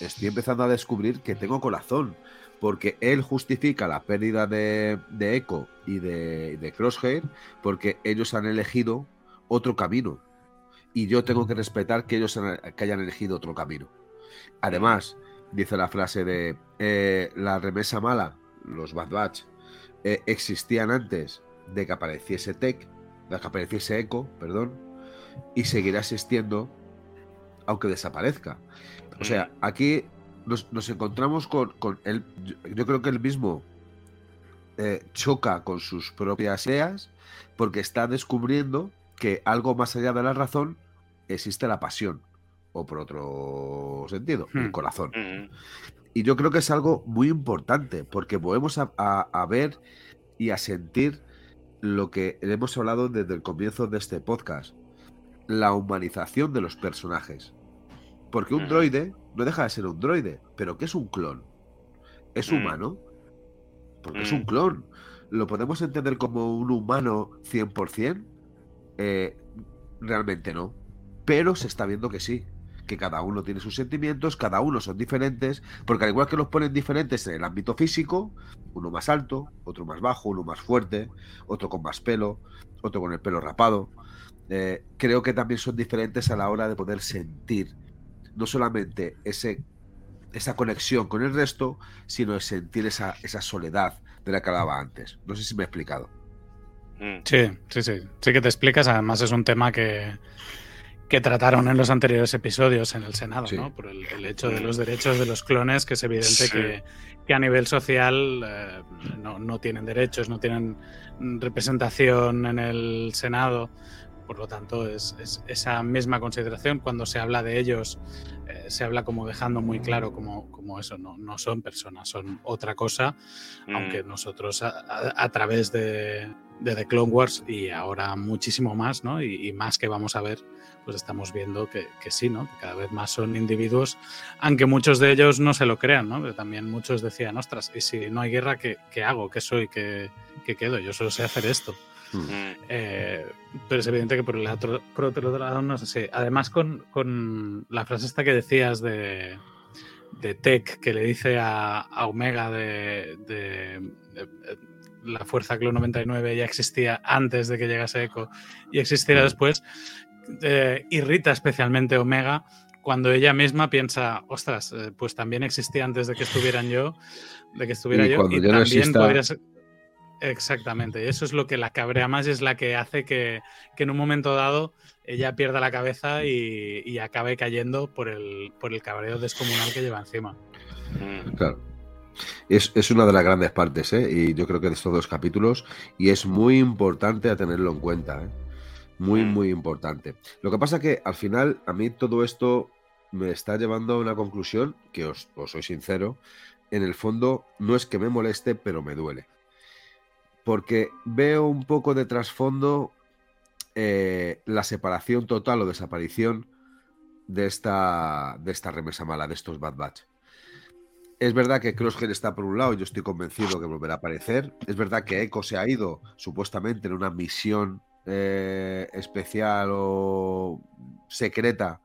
estoy empezando a descubrir que tengo corazón, porque él justifica la pérdida de, de Echo y de, de Crosshair porque ellos han elegido otro camino y yo tengo que respetar que ellos que hayan elegido otro camino. Además, dice la frase de eh, la remesa mala, los Bad Batch, eh, existían antes de que apareciese Tech, de que apareciese Echo, perdón, y seguirá existiendo aunque desaparezca. O sea, mm. aquí nos, encontramos con, él, yo, creo que él mismo eh, choca con sus propias ideas porque está descubriendo que algo más allá de la razón existe la pasión, o por otro sentido, el hmm. corazón. Hmm. Y yo creo que es algo muy importante, porque podemos a, ver y a sentir lo que hemos hablado desde el comienzo de este podcast, la humanización de los personajes. Porque un hmm. droide no deja de ser un droide, pero ¿qué es un clon? ¿Es humano? Porque es un clon. ¿Lo podemos entender como un humano 100%? Eh, realmente no. Pero se está viendo que sí, que cada uno tiene sus sentimientos, cada uno son diferentes, porque al igual que los ponen diferentes en el ámbito físico, uno más alto, otro más bajo, uno más fuerte, otro con más pelo, otro con el pelo rapado, eh, creo que también son diferentes a la hora de poder sentir no solamente ese, esa conexión con el resto, sino sentir esa, esa soledad de la que hablaba antes. No sé si me he explicado. Mm. Sí, sí, sí. Sí que te explicas. Además es un tema que, que trataron en los anteriores episodios en el Senado, ¿no? Por el, hecho de los derechos de los clones, que es evidente que, a nivel social eh, no, tienen derechos, no tienen representación en el Senado. Por lo tanto, es, esa misma consideración. Cuando se habla de ellos, eh, se habla como dejando muy claro como, como eso, no, no, son personas, son otra cosa, aunque mm. nosotros a, través de, The Clone Wars y ahora muchísimo más, ¿no? y más que vamos a ver, pues estamos viendo que, sí, ¿no? Que cada vez más son individuos, aunque muchos de ellos no se lo crean, ¿no? Pero también muchos decían, ostras, y si no hay guerra, ¿qué, hago? ¿Qué soy? ¿Qué, quedo? Yo solo sé hacer esto. Hmm. Eh, pero es evidente que por el otro, por otro lado no sé si. Además, con, la frase esta que decías de, de Tech, que le dice a, Omega de, la Fuerza Clone 99 ya existía antes de que llegase Echo y existiera hmm. después, eh, irrita especialmente Omega cuando ella misma piensa, ostras, eh, pues también existía antes de que estuvieran yo, de que estuviera yo, y también podría ser... Exactamente, y eso es lo que la cabrea más y es la que hace que, en un momento dado ella pierda la cabeza y, acabe cayendo por el, por el cabreo descomunal que lleva encima. Mm. Claro. Es, es, una de las grandes partes, ¿eh? y yo creo que de estos dos capítulos, y es muy importante a tenerlo en cuenta. ¿eh? Muy, mm. muy importante. Lo que pasa que al final a mí todo esto me está llevando a una conclusión que os, soy sincero, en el fondo no es que me moleste, pero me duele. Porque veo un poco de trasfondo eh, la separación total o desaparición de esta, de esta remesa mala, de estos Bad Batch. Es verdad que Crosshair está por un lado, yo estoy convencido que volverá a aparecer. Es verdad que Echo se ha ido supuestamente en una misión eh, especial o secreta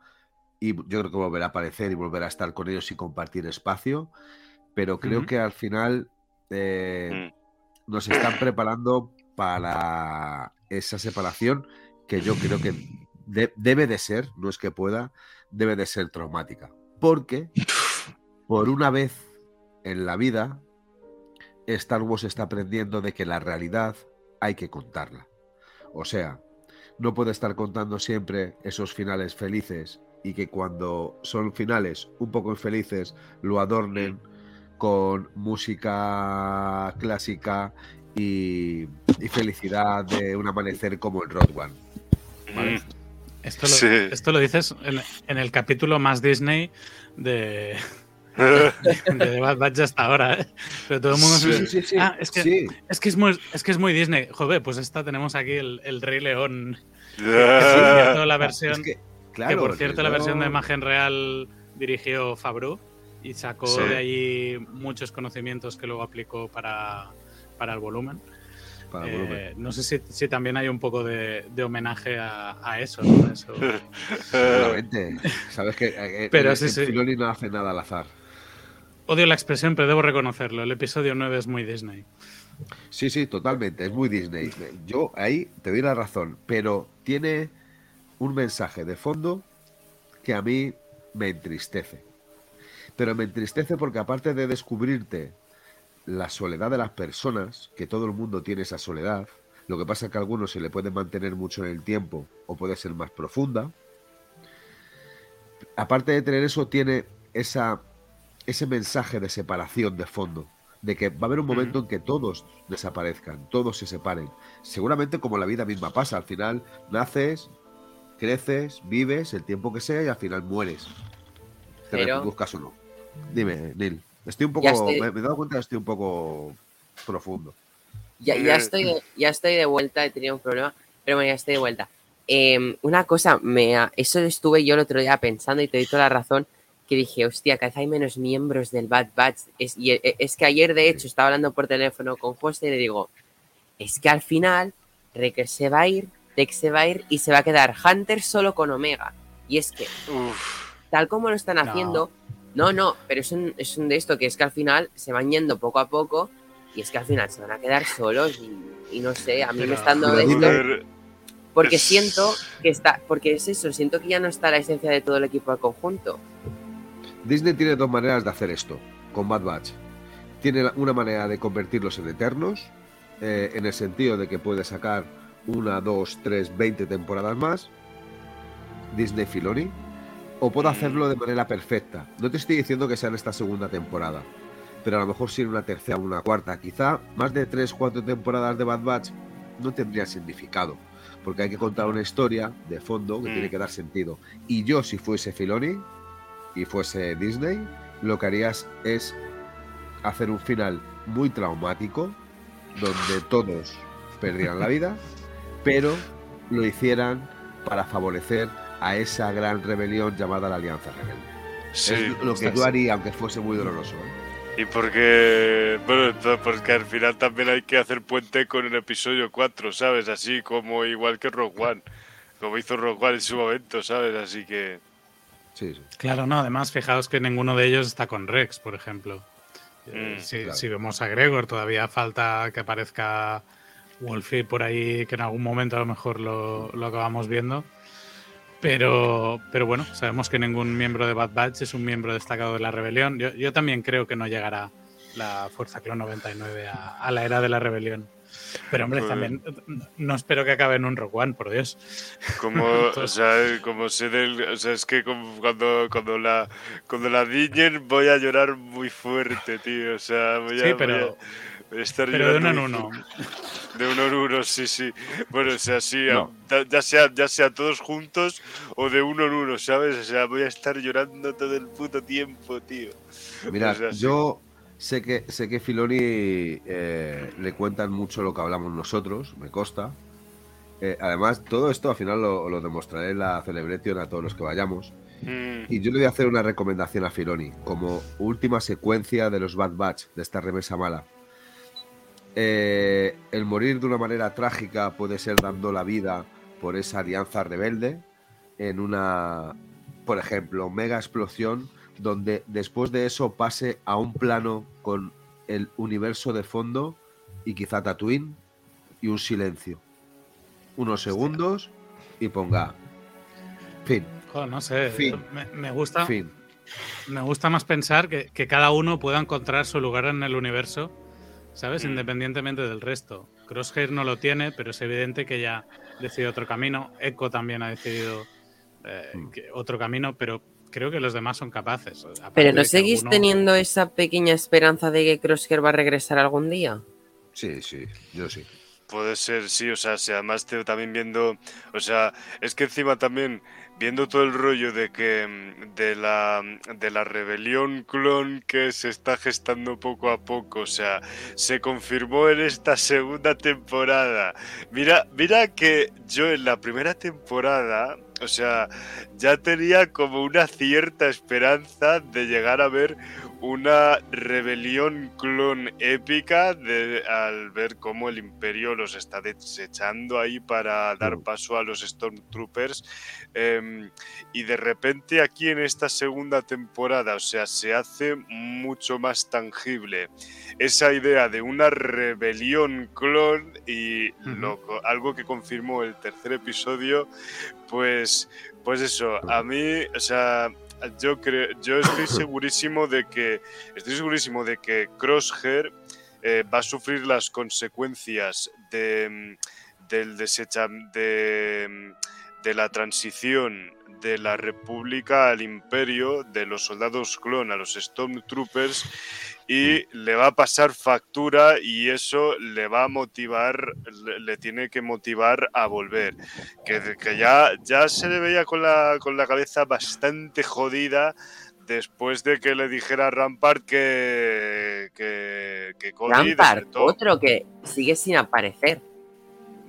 y yo creo que volverá a aparecer y volverá a estar con ellos y compartir espacio, pero creo que al final eh, nos están preparando para esa separación que yo creo que de- debe de ser, no es que pueda, debe de ser traumática. Porque por una vez en la vida, Star Wars está aprendiendo de que la realidad hay que contarla. O sea, no puede estar contando siempre esos finales felices y que cuando son finales un poco infelices lo adornen con música clásica y, y felicidad de un amanecer como el Road One. ¿vale? Esto lo, Sí. esto lo dices en, en el capítulo más Disney de, Mm. De Bad Batch hasta ahora. ¿eh? Pero todo el mundo Sí, se- sí, sí. Ah, es que, Sí, es, que es, muy, es que es muy Disney. Joder, pues esta tenemos aquí el, el Rey León. Que la versión, es que, por cierto, la no- versión de imagen real dirigió Fabru y sacó Sí. de allí muchos conocimientos que luego aplicó para, para el volumen. para el Eh, volumen. no sé si, si también hay un poco de, de homenaje a, a eso. ¿no? Eso- Seguramente. Sabes que eh, Pero en- sí, sí. Filoni no hace nada al azar. Odio la expresión, pero debo reconocerlo. El episodio 9 es muy Disney. Sí, sí, totalmente. Es muy Disney. Yo ahí te doy la razón, pero tiene un mensaje de fondo que a mí me entristece. Pero me entristece porque aparte de descubrirte la soledad de las personas, que todo el mundo tiene esa soledad, lo que pasa es que a algunos se le puede mantener mucho en el tiempo o puede ser más profunda. Aparte de tener eso, tiene esa, ese mensaje de separación de fondo, de que va a haber un momento en que todos desaparezcan, todos se separen. Seguramente como la vida misma pasa, al final naces, creces, vives el tiempo que sea y al final mueres. Te Pero- reproduzcas o no. Dime, Neil. Estoy un poco, estoy- Me, me he dado cuenta que estoy un poco profundo. Ya, ya, Eh. estoy, de- ya estoy de vuelta, he tenido un problema, pero bueno, ya estoy de vuelta. Em, una cosa, me, eso estuve yo el otro día pensando y te doy toda la razón, que dije, hostia, cada vez hay menos miembros del Bad Batch. Es, y e- es que ayer, de hecho, estaba hablando por teléfono con José y le digo, es que al final Wrecker se va a ir, Dex se va a ir y se va a quedar Hunter solo con Omega. Y es que Uf, tal como lo están haciendo, no, no, pero es un, es un de esto que es que al final se van yendo poco a poco y es que al final se van a quedar solos y, y no sé, a mí Pero- me están dando esto porque siento que está, porque es eso, siento que ya no está la esencia de todo el equipo al conjunto. Disney tiene dos maneras de hacer esto con Bad Batch. Tiene una manera de convertirlos en eternos, eh, en el sentido de que puede sacar una, dos, tres, veinte temporadas más, Disney Filoni, o puede Mm. hacerlo de manera perfecta. No te estoy diciendo que sea en esta segunda temporada, pero a lo mejor sí en una tercera o una cuarta. Quizá más de tres, cuatro temporadas de Bad Batch no tendría significado, porque hay que contar una historia de fondo que Mm. tiene que dar sentido. Y yo, si fuese Filoni y fuese Disney, lo que harías es hacer un final muy traumático, donde todos perdieran la vida, pero lo hicieran para favorecer a esa gran rebelión llamada la Alianza Rebelde. sí. es lo que yo haría, aunque fuese muy doloroso. ¿eh? Y porque, bueno, to- porque al final también hay que hacer puente con el episodio 4, ¿sabes? Así como igual que Rogue One, como hizo Rogue One en su momento, ¿sabes? Así que... Sí, sí. Claro, no, además, fijaos que ninguno de ellos está con Rex, por ejemplo. Eh, Mm, si, claro. si vemos a Gregor, todavía falta que aparezca Wolfie por ahí, que en algún momento a lo mejor lo, lo acabamos viendo. Pero, pero bueno, sabemos que ningún miembro de Bad Batch es un miembro destacado de la rebelión. Yo, yo también creo que no llegará la Fuerza Clon 99 a, a la era de la rebelión. Pero hombre, Joder. también no espero que acabe en un Rogue One, por Dios. Como, o sea, como sé del, o sea, es que como cuando, cuando la, cuando la diñen voy a llorar muy fuerte, tío, o sea, voy a, Sí, voy pero, a- voy a estar pero de uno en llorando uno. De uno en uno, sí, sí. Bueno, o sea, sí, No. ya, ya sea, ya sea todos juntos o de uno en uno, ¿sabes? O sea, voy a estar llorando todo el puto tiempo, tío. Mira, O sea, sí. yo sé que sé que Filoni eh, le cuentan mucho lo que hablamos nosotros, me consta. Eh, además, todo esto al final lo, lo demostraré en la Celebration a todos los que vayamos. Mm, Y yo le voy a hacer una recomendación a Filoni, como última secuencia de los Bad Batch, de esta remesa mala. Eh, el morir de una manera trágica puede ser dando la vida por esa alianza rebelde en una por ejemplo, mega explosión, donde después de eso pase a un plano con el universo de fondo y quizá Tatooine y un silencio. Unos segundos y ponga. Fin. no sé. Fin. Me, gusta. Fin. Me gusta más pensar que, cada uno pueda encontrar su lugar en el universo, ¿sabes? Mm. Independientemente del resto. Crosshair no lo tiene, pero es evidente que ya decidido otro camino. Echo también ha decidido eh, mm. otro camino, pero creo que los demás son capaces. Pero ¿no seguís teniendo esa pequeña esperanza de que Crosshair va a regresar algún día? Sí, sí, yo sí. Puede ser, sí, o sea, si además te, también viendo, o sea, es que encima también viendo todo el rollo de que de la, de la rebelión clon que se está gestando poco a poco, o sea, se confirmó en esta segunda temporada. Mira, mira que yo en la primera temporada, o sea, ya tenía como una cierta esperanza de llegar a ver una rebelión clon épica de, al ver cómo el imperio los está desechando ahí para dar paso a los Stormtroopers. Em, y de repente aquí en esta segunda temporada, o sea, se hace mucho más tangible esa idea de una rebelión clon y algo que confirmó el tercer episodio, pues, pues eso, a mí, o sea yo creo, yo estoy segurísimo de que estoy segurísimo de que Crosshair eh, va a sufrir las consecuencias de, del desecha, de, de la transición de la República al Imperio, de los soldados clon a los Stormtroopers y le va a pasar factura y eso le va a motivar, le, tiene que motivar a volver. Que, que, ya, ya se le veía con la, con la cabeza bastante jodida después de que le dijera a Rampart que, que, que Rampart, otro que sigue sin aparecer.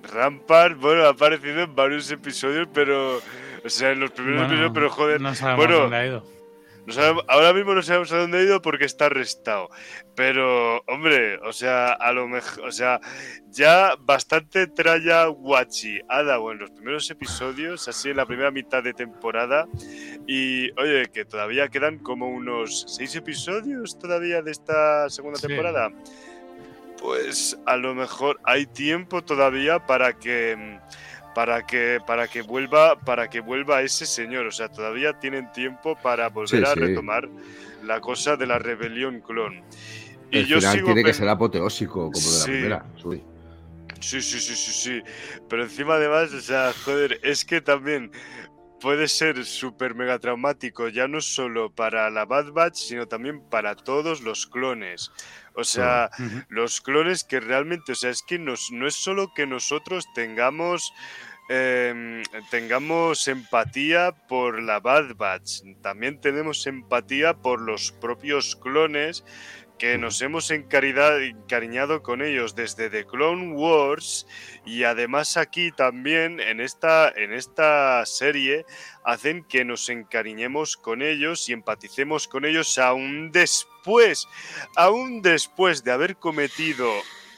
Rampart, bueno, ha aparecido en varios episodios, pero... O sea, en los primeros episodios, pero joder... No sabemos bueno, dónde ha ido ahora mismo no sabemos a dónde ha ido porque está arrestado. Pero, hombre, o sea, a lo mejor, o sea, ya bastante traya guachi ha dado en los primeros episodios, así en la primera mitad de temporada. Y, oye, que todavía quedan como unos seis episodios todavía de esta segunda temporada. Pues a lo mejor hay tiempo todavía para que para que, para que vuelva, para que vuelva ese señor. O sea, todavía tienen tiempo para volver a retomar la cosa de la rebelión clon. Y El yo final tiene que ser apoteósico, como de la primera. Sí, sí, sí, sí, sí. Pero encima además, o sea, joder, es que también puede ser súper mega traumático, ya no solo para la Bad Batch, sino también para todos los clones. O sea, los clones que realmente, o sea, es que nos, no es solo que nosotros tengamos Em, tengamos empatía por la Bad Batch. También tenemos empatía por los propios clones que nos hemos encariñado con ellos desde The Clone Wars y además aquí también en esta, en esta serie hacen que nos encariñemos con ellos y empaticemos con ellos aún después, aún después de haber cometido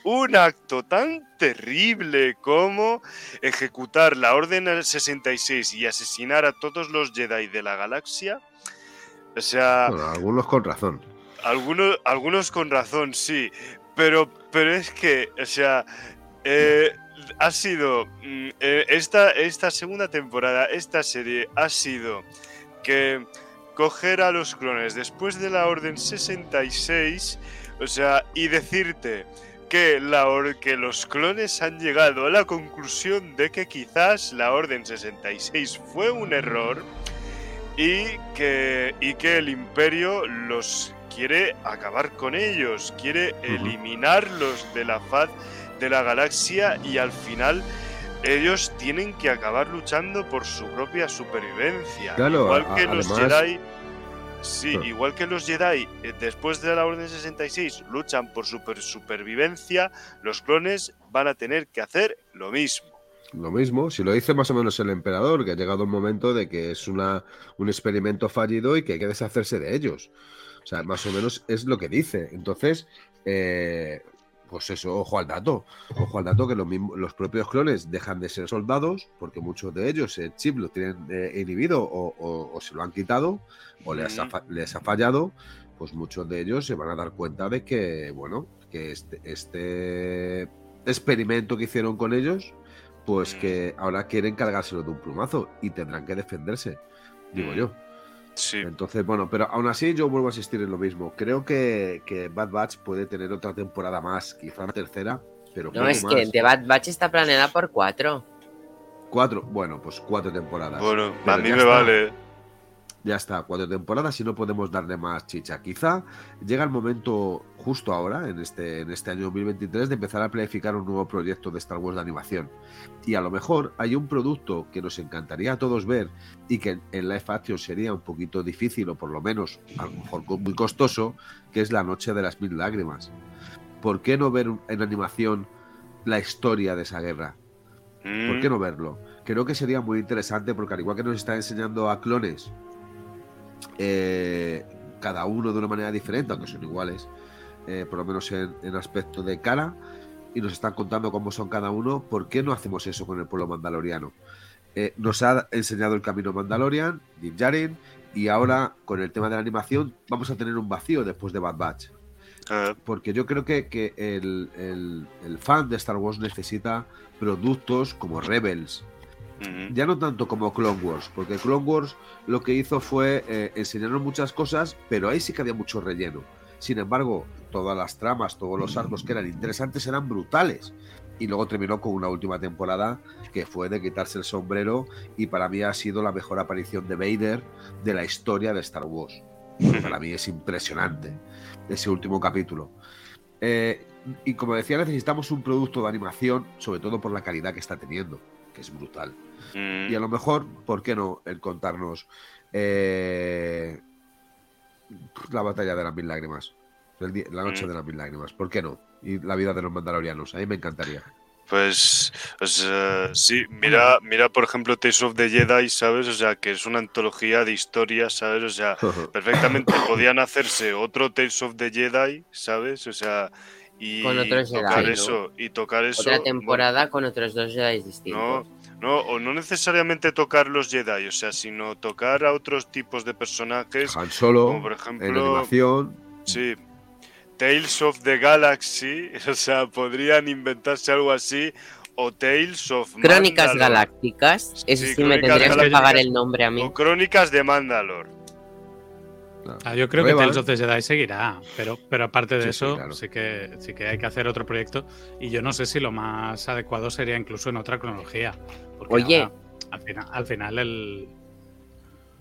un acto tan terrible como ejecutar la Orden 66 y asesinar a todos los Jedi de la galaxia. O sea. algunos con razón. Algunos, algunos con razón, sí. Pero, pero es que, o sea, eh, ha sido. Mm, eh, esta, esta segunda temporada, esta serie, ha sido que coger a los clones después de la Orden 66, o sea, y decirte que, la que los clones han llegado a la conclusión de que quizás la Orden 66 fue un error y que, y que el imperio los quiere acabar con ellos, quiere eliminarlos de la faz de la galaxia y al final ellos tienen que acabar luchando por su propia supervivencia. Igual que los Jedi Sí, igual que los Jedi, eh, después de la Orden 66, luchan por su supervivencia, los clones van a tener que hacer lo mismo. Lo mismo, si lo dice más o menos el emperador, que ha llegado un momento de que es una, un experimento fallido y que hay que deshacerse de ellos. O sea, más o menos es lo que dice. Entonces, eh, pues eso, ojo al dato. Ojo al dato que los, mismos, los propios clones dejan de ser soldados porque muchos de ellos el chip lo tienen eh, inhibido o, o- o se lo han quitado o les ha, les ha fallado. Pues muchos de ellos se van a dar cuenta de que, bueno, que este, este experimento que hicieron con ellos, pues que ahora quieren cargárselo de un plumazo y tendrán que defenderse, digo yo. Sí, Entonces, bueno, pero aún así yo vuelvo a insistir en lo mismo. Creo que, que Bad Batch puede tener otra temporada más, quizá una tercera, pero No, es más. que The Bad Batch está planeada por cuatro. Cuatro, bueno, pues cuatro temporadas. bueno, Pero a mí me está. vale. Ya está, cuatro temporadas y no podemos darle más chicha. Quizá llega el momento justo ahora, en este, en este año 2023, de empezar a planificar un nuevo proyecto de Star Wars de animación. Y a lo mejor hay un producto que nos encantaría a todos ver y que en- en live action sería un poquito difícil o por lo menos a lo mejor muy costoso, que es La Noche de las Mil Lágrimas. ¿Por qué no ver en animación la historia de esa guerra? ¿Por Mm, qué no verlo? Creo que sería muy interesante porque al igual que nos está enseñando a clones, eh, cada uno de una manera diferente, aunque son iguales, eh, por lo menos en, en aspecto de cara, y nos están contando cómo son cada uno, ¿por qué no hacemos eso con el pueblo mandaloriano? Eh, nos ha enseñado el camino Mandalorian, Din Djarin, y ahora con el tema de la animación vamos a tener un vacío después de Bad Batch porque yo creo que, que el, el- el fan de Star Wars necesita productos como Rebels, ya no tanto como Clone Wars, porque Clone Wars lo que hizo fue eh, enseñarnos muchas cosas, pero ahí sí que había mucho relleno. Sin embargo, todas las tramas, todos los arcos que eran interesantes eran brutales. Y luego terminó con una última temporada que fue de quitarse el sombrero y para mí ha sido la mejor aparición de Vader de la historia de Star Wars. Para mí es impresionante ese último capítulo. Eh, y como decía, necesitamos un producto de animación, sobre todo por la calidad que está teniendo, que es brutal. mm. Y a lo mejor, ¿por qué no el contarnos eh, la batalla de las mil lágrimas? El di- la noche Mm. de las mil lágrimas, ¿por qué no? Y la vida de los mandalorianos, a mí me encantaría. Pues, o sea, sí, mira, mira por ejemplo Tales of the Jedi, ¿sabes? O sea, que es una antología de historias, ¿sabes? O sea, perfectamente podían hacerse otro Tales of the Jedi, ¿sabes? O sea, y Con otros tocar Jedi, ¿no? eso, y tocar eso. Otra temporada con otros dos Jedi distintos. No, o no necesariamente tocar los Jedi, o sea, sino tocar a otros tipos de personajes, Han Solo, como por en ejemplo, animación, sí, Tales of the Galaxy, o sea, podrían inventarse algo así, o Tales of Crónicas Mandalore, Galácticas. Eso Sí, sí, me tendrías que pagar el nombre a mí. o Crónicas de Mandalore. Ah, yo creo que. Tales of the Jedi seguirá, pero, pero aparte de Sí, sí, eso, claro. sí, que, sí que hay que hacer otro proyecto. Y yo no sé si lo más adecuado sería incluso en otra cronología. porque Oye. ahora, al, final, al final el.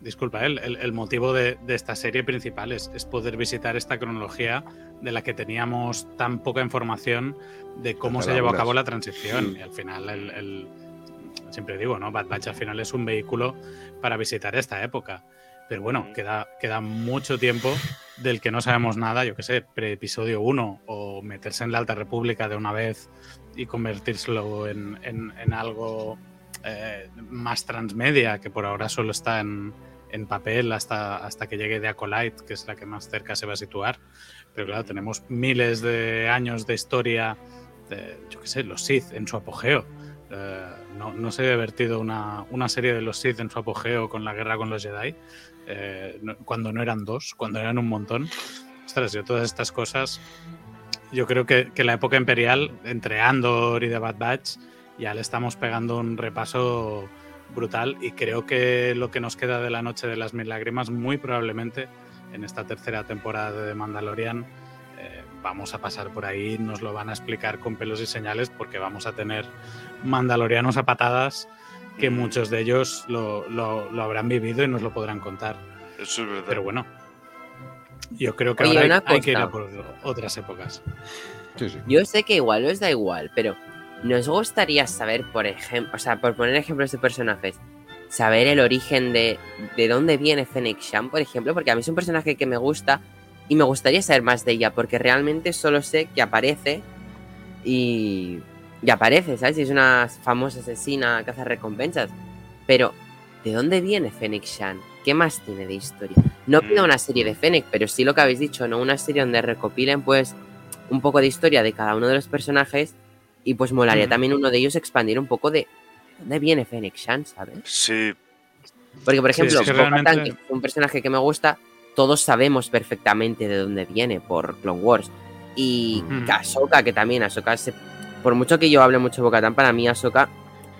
Disculpa, el, el- el motivo de, de esta serie principal es, es poder visitar esta cronología de la que teníamos tan poca información de cómo se llevó a cabo la transición. Y al final, el, el- siempre digo, ¿no? Bad Batch al final es un vehículo para visitar esta época. Pero bueno, Mm. queda, queda mucho tiempo del que no sabemos nada, yo qué sé, pre-episodio 1 o meterse en la Alta República de una vez y convertírselo en, en- en algo eh, más transmedia, que por ahora solo está en, en papel hasta, hasta que llegue de Acolyte, que es la que más cerca se va a situar. Pero claro, tenemos miles de años de historia, de, yo qué sé, los Sith en su apogeo. Eh, no, se ha vertido una, una serie de los Sith en su apogeo con la guerra con los Jedi, eh, cuando no eran dos, cuando eran un montón. Ostras, yo todas estas cosas, yo creo que, que la época imperial, entre Andor y The Bad Batch, ya le estamos pegando un repaso brutal y creo que lo que nos queda de la Noche de las Mil Lágrimas, muy probablemente en esta tercera temporada de The Mandalorian, eh, vamos a pasar por ahí, nos lo van a explicar con pelos y señales porque vamos a tener mandalorianos a patadas que Mm. muchos de ellos lo, lo- lo habrán vivido y nos lo podrán contar. Eso es verdad. Pero bueno, yo creo que Oye, ahora hay- que ir a por otras épocas. sí, sí. Yo sé que igual os da igual, pero ¿nos gustaría saber, por ejemplo, o sea, por poner ejemplos de personajes, saber el origen de, de dónde viene Fennec Shan, por ejemplo? Porque a mí es un personaje que me gusta y me gustaría saber más de ella, porque realmente solo sé que aparece y, y aparece, ¿sabes? Y es una famosa asesina, caza recompensas. Pero, ¿de dónde viene Fennec Shan? ¿Qué más tiene de historia? No pido Mm. una serie de Fennec, pero sí lo que habéis dicho, ¿no? Una serie donde recopilen, pues, un poco de historia de cada uno de los personajes y pues molaría Ujú. también uno de ellos expandir un poco de dónde viene Fennec Shan, ¿sabes? Sí, Porque, por ejemplo, que que es un personaje que me gusta, todos sabemos perfectamente de dónde viene por Clone Wars. Y que Ahsoka, que también Ahsoka, se- por mucho que yo hable mucho de Bo-Katan, para mí Ahsoka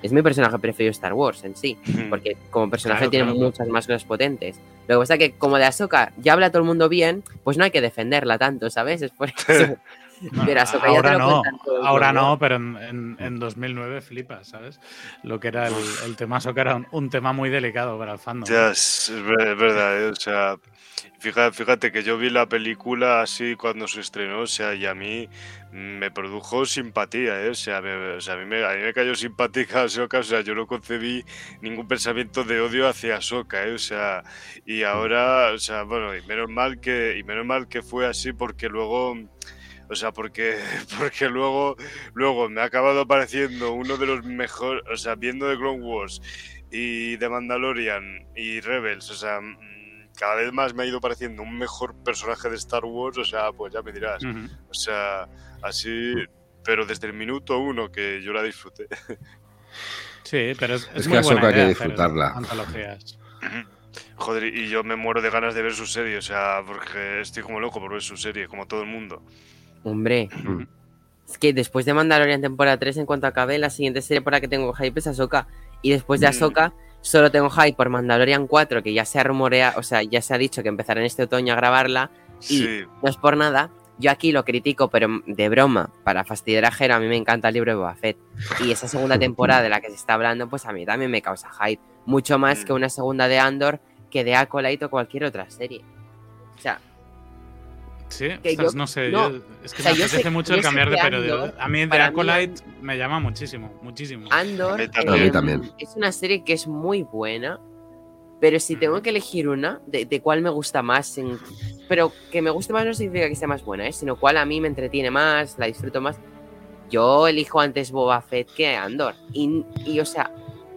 es mi personaje preferido de Star Wars en sí. Porque como personaje Claro, tiene claro, muchas más cosas potentes. Lo que pasa es que como de Ahsoka ya habla todo el mundo bien, pues no hay que defenderla tanto, ¿sabes? Es por eso. Pero Ahsoka ya te ahora lo no, todo, ahora ¿no? no, pero en, en- en 2009 flipas, ¿sabes? Lo que era el, el tema Ahsoka era un, un tema muy delicado para el fandom. Ya, es verdad, ¿eh? o sea, fíjate, fíjate que yo vi la película así cuando se estrenó, o sea, y a mí me produjo simpatía, ¿eh? o, sea, me- o sea, a, mí me, a mí me cayó simpática Ahsoka, o sea, yo no concebí ningún pensamiento de odio hacia Ahsoka, ¿eh? o sea, y ahora, o sea, bueno, y menos mal que, y menos mal que fue así porque luego... O sea, porque, porque luego, luego me ha acabado apareciendo uno de los mejores, o sea, viendo The Clone Wars y The Mandalorian y Rebels, o sea, mm, cada vez más me ha ido pareciendo un mejor personaje de Star Wars, o sea, pues ya me dirás. Ujú. O sea, así, pero desde el minuto uno que yo la disfruté. Sí, pero es, Es muy que buena Ahsoka hay que idea hacer disfrutarla. Antologías. Joder, y yo me muero de ganas de ver su serie, o sea, porque estoy como loco por ver su serie, como todo el mundo. Hombre, Mm. es que después de Mandalorian temporada 3, en cuanto acabe, la siguiente serie por la que tengo hype es Ahsoka. Y después de Mm. Solo tengo hype por Mandalorian 4, que ya se ha rumoreado, o sea, ya se ha dicho que empezarán este otoño a grabarla. Sí, No es por nada, yo aquí lo critico, pero de broma, para fastidiar a Jero, a mí me encanta el libro de Boba Fett. Y esa segunda temporada de la que se está hablando, pues a mí también me causa hype. Mucho más Mm. que una segunda de Andor, que de Acolyte o cualquier otra serie. O sea, Sí, Que ostras, yo- no sé, no, yo- es que o sea, me yo apetece sé- mucho el cambiar de. Andor, A mí de para mí, Acolyte me llama muchísimo, muchísimo. Andor A mí también. eh, A mí también. es una serie que es muy buena, pero si tengo que elegir una, de, de cuál me gusta más, en- pero que me guste más no significa que sea más buena, ¿eh? sino cuál a mí me entretiene más, la disfruto más. Yo elijo antes Boba Fett que Andor. Y, y, o sea,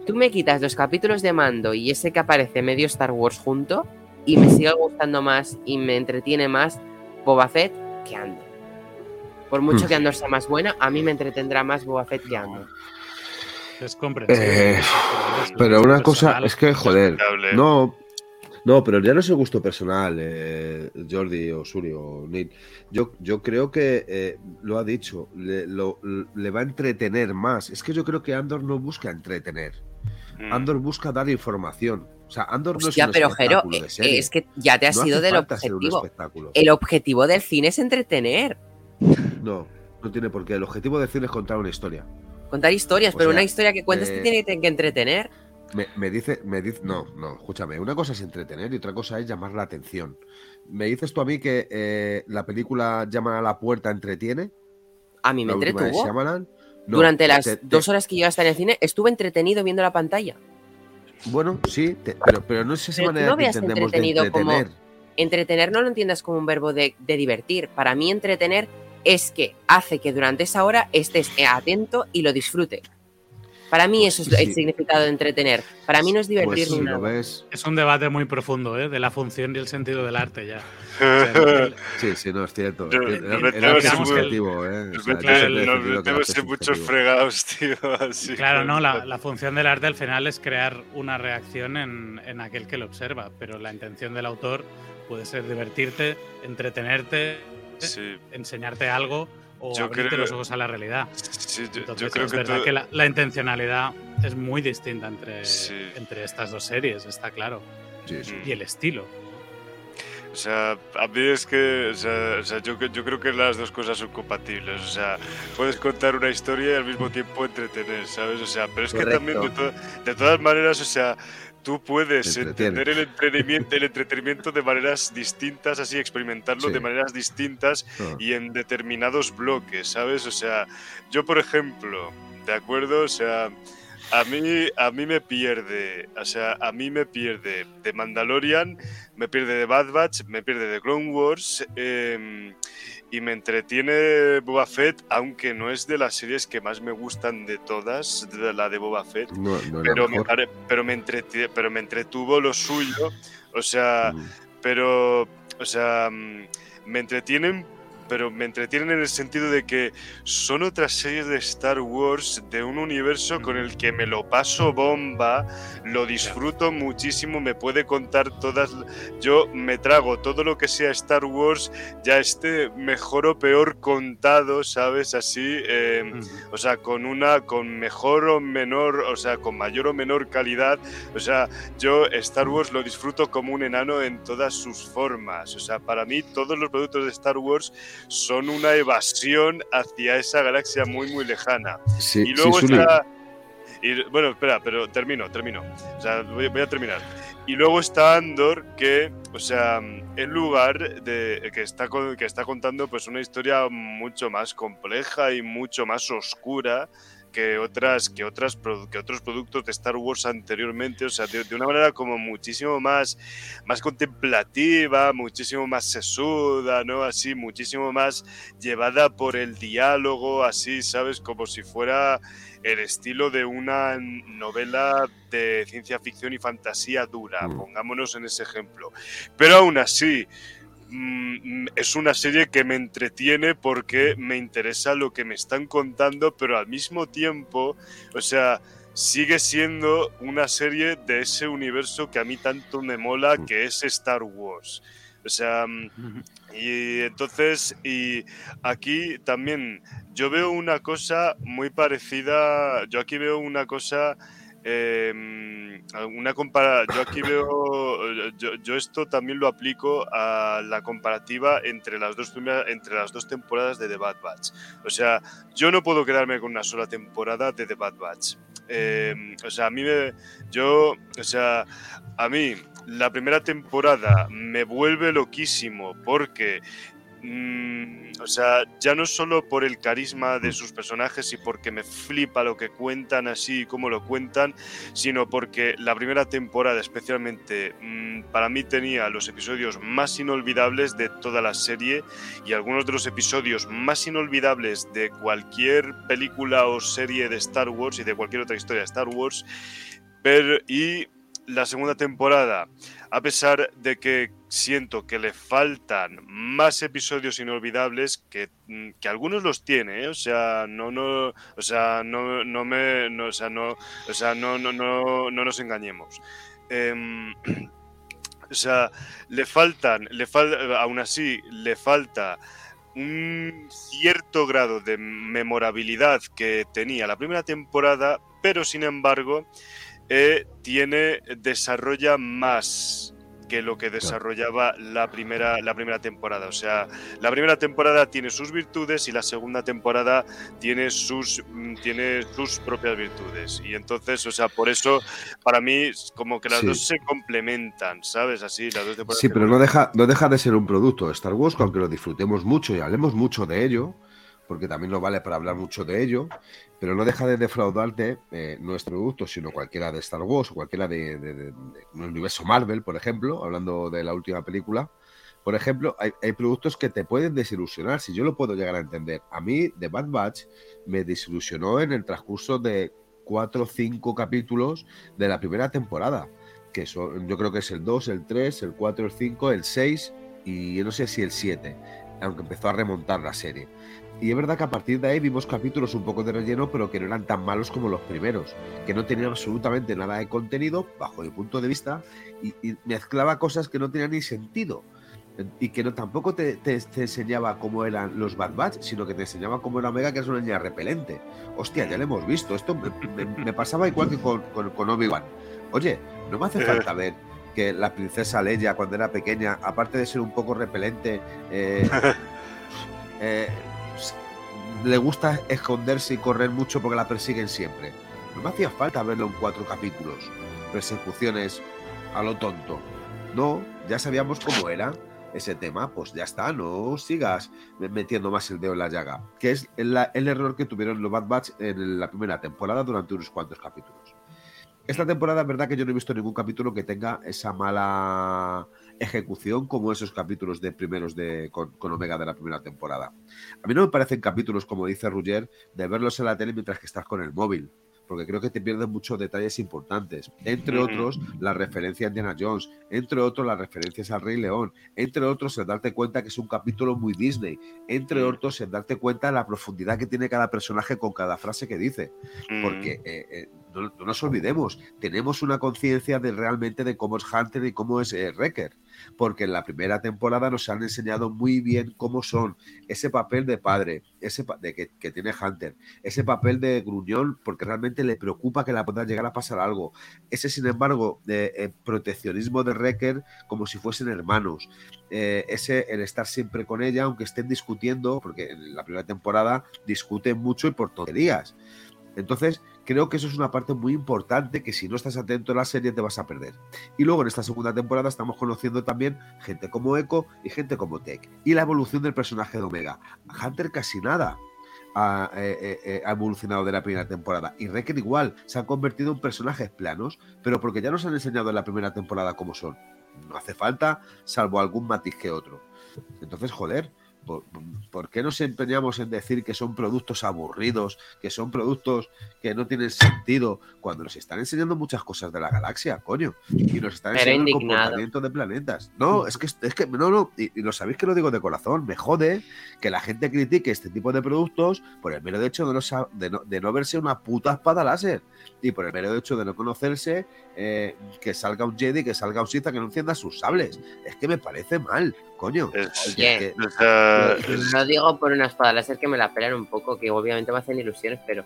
tú me quitas los capítulos de Mando y ese que aparece medio Star Wars junto, y me sigue gustando más y me entretiene más Boba Fett que Andor. Por mucho Mm. que Andor sea más buena, a mí me entretendrá más Boba Fett que Andor. Es comprensible. Eh, Pero una cosa es que, joder, no, no, pero ya no es el gusto personal, eh, Jordi o Suri o Neil. Yo, yo creo que eh, lo ha dicho, le, lo- le va a entretener más. Es que yo creo que Andor no busca entretener, Mm. Andor busca dar información. O sea, Andor no es un pero Jero, espectáculo de eh, serie. es que ya te has No ido del objetivo. espectáculo. El objetivo del cine es entretener. No, no tiene por qué. El objetivo del cine es contar una historia. Contar historias, O pero sea, una historia que cuentes eh, te tiene que entretener. Me, me dice, me dice, no, no, escúchame, una cosa es entretener y otra cosa es llamar la atención. ¿Me dices tú a mí que eh, la película Llaman a la puerta entretiene? A mí me entretuvo. No, Durante las te- te- dos horas que yo estar en el cine, estuve entretenido viendo la pantalla. Bueno, sí, te- pero, pero no es esa Pero manera no que entendemos de entretenido como- entretener. Entretener no lo entiendas como un verbo de, de divertir. Para mí, entretener es que hace que durante esa hora estés atento y lo disfrutes. Para mí, Pues eso es sí, el significado de entretener. Para mí no es divertir Pues nada. ves, Es un debate muy profundo, ¿eh? De la función y el sentido del arte ya. O sea, el- sí, sí, no es cierto. Yo- el- el tengo arte es subjetivo, ¿eh? O sea, claro, metemos- el en muchos fregados, tío. así Claro, no, la, la función del arte al final es crear una reacción en, en aquel que lo observa, pero la intención del autor puede ser divertirte, entretenerte, Sí, enseñarte algo o Yo abrirte creo- los ojos a la realidad. sí, yo, Entonces, yo creo es que verdad todo- que la, la intencionalidad es muy distinta entre, Sí. entre estas dos series, está claro. Sí, sí. Y el estilo. O sea, a mí es que, o sea, o sea, yo, yo creo que las dos cosas son compatibles. O sea, puedes contar una historia y al mismo tiempo entretener, ¿sabes? O sea, pero es que también de, Correcto. to- de todas maneras, o sea, tú puedes entender el entretenimiento, el entretenimiento de maneras distintas, así experimentarlo Sí. de maneras distintas Ah. y en determinados bloques, ¿sabes? O sea, yo por ejemplo, ¿de acuerdo? O sea, a mí, a mí me pierde, o sea, a mí me pierde de Mandalorian, me pierde de Bad Batch, me pierde de Clone Wars eh, y me entretiene Boba Fett, aunque no es de las series que más me gustan de todas, de la de Boba Fett. No, no Pero me, pero, me pero me entretuvo lo suyo, o sea, Mm. pero, o sea, mm, me entretienen, pero me entretienen en el sentido de que son otras series de Star Wars de un universo con el que me lo paso bomba, lo disfruto muchísimo, me puede contar todas, yo me trago todo lo que sea Star Wars, ya esté mejor o peor contado, ¿sabes? Así, em, o sea, con una, con mejor o menor, o sea, con mayor o menor calidad, o sea, yo Star Wars lo disfruto como un enano en todas sus formas, o sea, para mí todos los productos de Star Wars son una evasión hacia esa galaxia muy, muy lejana. y luego está... Y, bueno, espera, pero termino, termino. O sea, voy, a terminar. Y luego está Andor, que, o sea, en lugar de que está, que está contando pues una historia mucho más compleja y mucho más oscura que otras que otras que otros productos de Star Wars anteriormente, o sea, de, una manera como muchísimo más más contemplativa, muchísimo más sesuda, ¿no? Así, muchísimo más llevada por el diálogo, así, ¿sabes? Como si fuera el estilo de una novela de ciencia ficción y fantasía dura, mm. pongámonos en ese ejemplo. Pero aún así, es una serie que me entretiene porque me interesa lo que me están contando, pero al mismo tiempo, o sea, sigue siendo una serie de ese universo que a mí tanto me mola, mm. que es Star Wars. O sea, mm, y entonces, y aquí también yo veo una cosa muy parecida, yo aquí veo una cosa Em, una compara yo aquí veo, yo, esto también lo aplico a la comparativa entre las dos entre las dos temporadas de The Bad Batch. O sea, yo no puedo quedarme con una sola temporada de The Bad Batch. Em, o sea, a mí me, yo, o sea, a mí la primera temporada me vuelve loquísimo porque Mm, o sea, ya no solo por el carisma de sus personajes y porque me flipa lo que cuentan así y cómo lo cuentan, sino porque la primera temporada especialmente mm, para mí tenía los episodios más inolvidables de toda la serie y algunos de los episodios más inolvidables de cualquier película o serie de Star Wars y de cualquier otra historia de Star Wars. Pero, y la segunda temporada, a pesar de que siento que le faltan más episodios inolvidables que, mm, que algunos los tiene, ¿eh? o sea, no no, o sea, no, no me o sea, no, o sea, no no no no nos engañemos. Em, o sea, le faltan, le falta aún así le falta un cierto grado de memorabilidad que tenía la primera temporada, pero sin embargo eh, tiene, desarrolla más que lo que desarrollaba la primera, la primera temporada. O sea, la primera temporada tiene sus virtudes y la segunda temporada tiene sus, mm, tiene sus propias virtudes. Y entonces, o sea, por eso, para mí, como que las dos se complementan, ¿sabes? Así, las dos Sí, pero no deja, no deja de ser un producto de Star Wars, aunque lo disfrutemos mucho y hablemos mucho de ello porque también nos vale para hablar mucho de ello, pero no deja de defraudarte eh, nuestro producto, sino cualquiera de Star Wars o cualquiera de, un universo Marvel, por ejemplo, hablando de la última película. Por ejemplo, hay, productos que te pueden desilusionar, si yo lo puedo llegar a entender. A mí, The Bad Batch me desilusionó en el transcurso de cuatro o cinco capítulos de la primera temporada, que son, yo creo que es el 2, el 3, el 4, el 5, el 6 y no sé si el 7, aunque empezó a remontar la serie. Y es verdad que a partir de ahí vimos capítulos un poco de relleno, pero que no eran tan malos como los primeros, que no tenían absolutamente nada de contenido, bajo mi punto de vista, y, mezclaba cosas que no tenían ni sentido. Y que no tampoco te, enseñaba cómo eran los Bad Batch, sino que te enseñaba cómo era Omega, que es una niña repelente. Hostia, ya lo hemos visto. Esto me, pasaba igual que con, con, Obi-Wan. Oye, no me hace falta ver que la princesa Leia, cuando era pequeña, aparte de ser un poco repelente, eh, eh, le gusta esconderse y correr mucho porque la persiguen siempre. No me hacía falta verlo en cuatro capítulos. Persecuciones a lo tonto. No, ya sabíamos cómo era ese tema, pues ya está, no sigas metiendo más el dedo en la llaga. Que es el, error que tuvieron los Bad Batch en la primera temporada durante unos cuantos capítulos. Esta temporada es verdad que yo no he visto ningún capítulo que tenga esa mala ejecución como esos capítulos de primeros de, con, Omega de la primera temporada. A mí no me parecen capítulos, como dice Rugger, de verlos en la tele mientras que estás con el móvil. porque creo que te pierdes muchos detalles importantes. Entre otros, la referencia a Indiana Jones, entre otros, las referencias al Rey León, entre otros, el darte cuenta que es un capítulo muy Disney, entre Mm. otros, el darte cuenta de la profundidad que tiene cada personaje con cada frase que dice. Mm, Porque eh, eh, no, no nos olvidemos, tenemos una conciencia de realmente de cómo es Hunter y cómo es eh, Wrecker. Porque en la primera temporada nos han enseñado muy bien cómo son ese papel de padre, ese pa- de que, tiene Hunter, ese papel de gruñón, porque realmente le preocupa que la pueda llegar a pasar algo. Ese, sin embargo, de, eh, proteccionismo de Wrecker como si fuesen hermanos. Eh, ese el estar siempre con ella, aunque estén discutiendo, porque en la primera temporada discuten mucho y por tonterías. Entonces, creo que eso es una parte muy importante que si no estás atento a la serie te vas a perder. Y luego en esta segunda temporada estamos conociendo también gente como Echo y gente como Tech. Y la evolución del personaje de Omega. Hunter casi nada ha, eh, eh, eh, evolucionado de la primera temporada. Y Wrecker igual, se han convertido en personajes planos, pero porque ya nos han enseñado en la primera temporada cómo son. No hace falta, salvo algún matiz que otro. Entonces, joder, ¿por, por qué nos empeñamos en decir que son productos aburridos, que son productos que no tienen sentido, cuando nos están enseñando muchas cosas de la galaxia, coño? Y nos están Pero enseñando el indignado. comportamiento de planetas. No, es que, es que no, no, y, y lo sabéis que lo digo de corazón, me jode que la gente critique este tipo de productos por el mero hecho de no, de no, de no verse una puta espada láser y por el mero hecho de no conocerse eh, que salga un Jedi, que salga un Sith, que no encienda sus sables. Es que me parece mal, coño. es- que- o sea, Y- y no digo por una espada láser que me la pelan un poco, que obviamente me hacen ilusiones, pero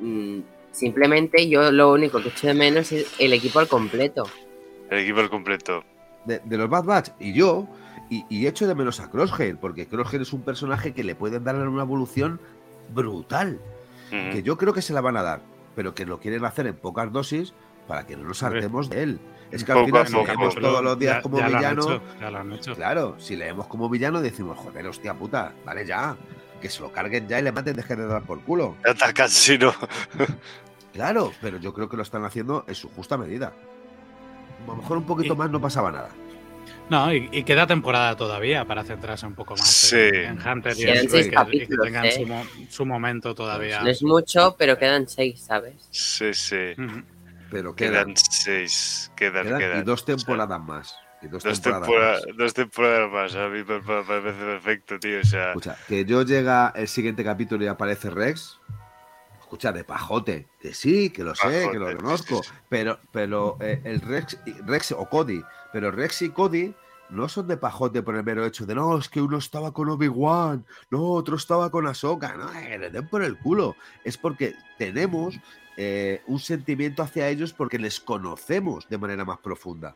mm, simplemente yo lo único que echo de menos es el equipo al completo. el equipo al completo. de, de los Bad Batch y yo, y, y echo de menos a Crosshair, porque Crosshair es un personaje que le pueden dar una evolución brutal, Mm. que yo creo que se la van a dar, pero que lo quieren hacer en pocas dosis para que no nos hartemos de él. Es que al final, si leemos todos los días Ya- como ya lo han villano, hecho, ya lo han hecho. claro, si leemos como villano decimos, joder, hostia puta, vale ya, que se lo carguen ya y le maten, dejen de dar por culo. Atacan si no. Claro, pero yo creo que lo están haciendo en su justa medida. A lo mejor un poquito Y- más no pasaba nada. No, y, y queda temporada todavía para centrarse un poco más Sí. en, en Hunter y, en- seis y que, y que capítulos, tengan ¿eh? su, mo- su momento todavía. No es mucho, pero quedan seis, ¿sabes? Sí, sí. Pero quedan, Quedan seis. Quedan, quedan quedan. y dos O sea, temporadas más. Y dos, Dos, temporadas tempora- más. dos temporadas más. A mí me parece perfecto, tío. O sea, Escucha, que yo llega el siguiente capítulo y aparece Rex. Escucha, de pajote. Que sí, que lo sé, que lo conozco. Pero, pero eh, el Rex, Rex o Cody. Pero Rex y Cody no son de pajote por el mero hecho de no, es que uno estaba con Obi-Wan, no, otro estaba con Ahsoka. No, que le den por el culo. Es porque tenemos eh, un sentimiento hacia ellos porque les conocemos de manera más profunda,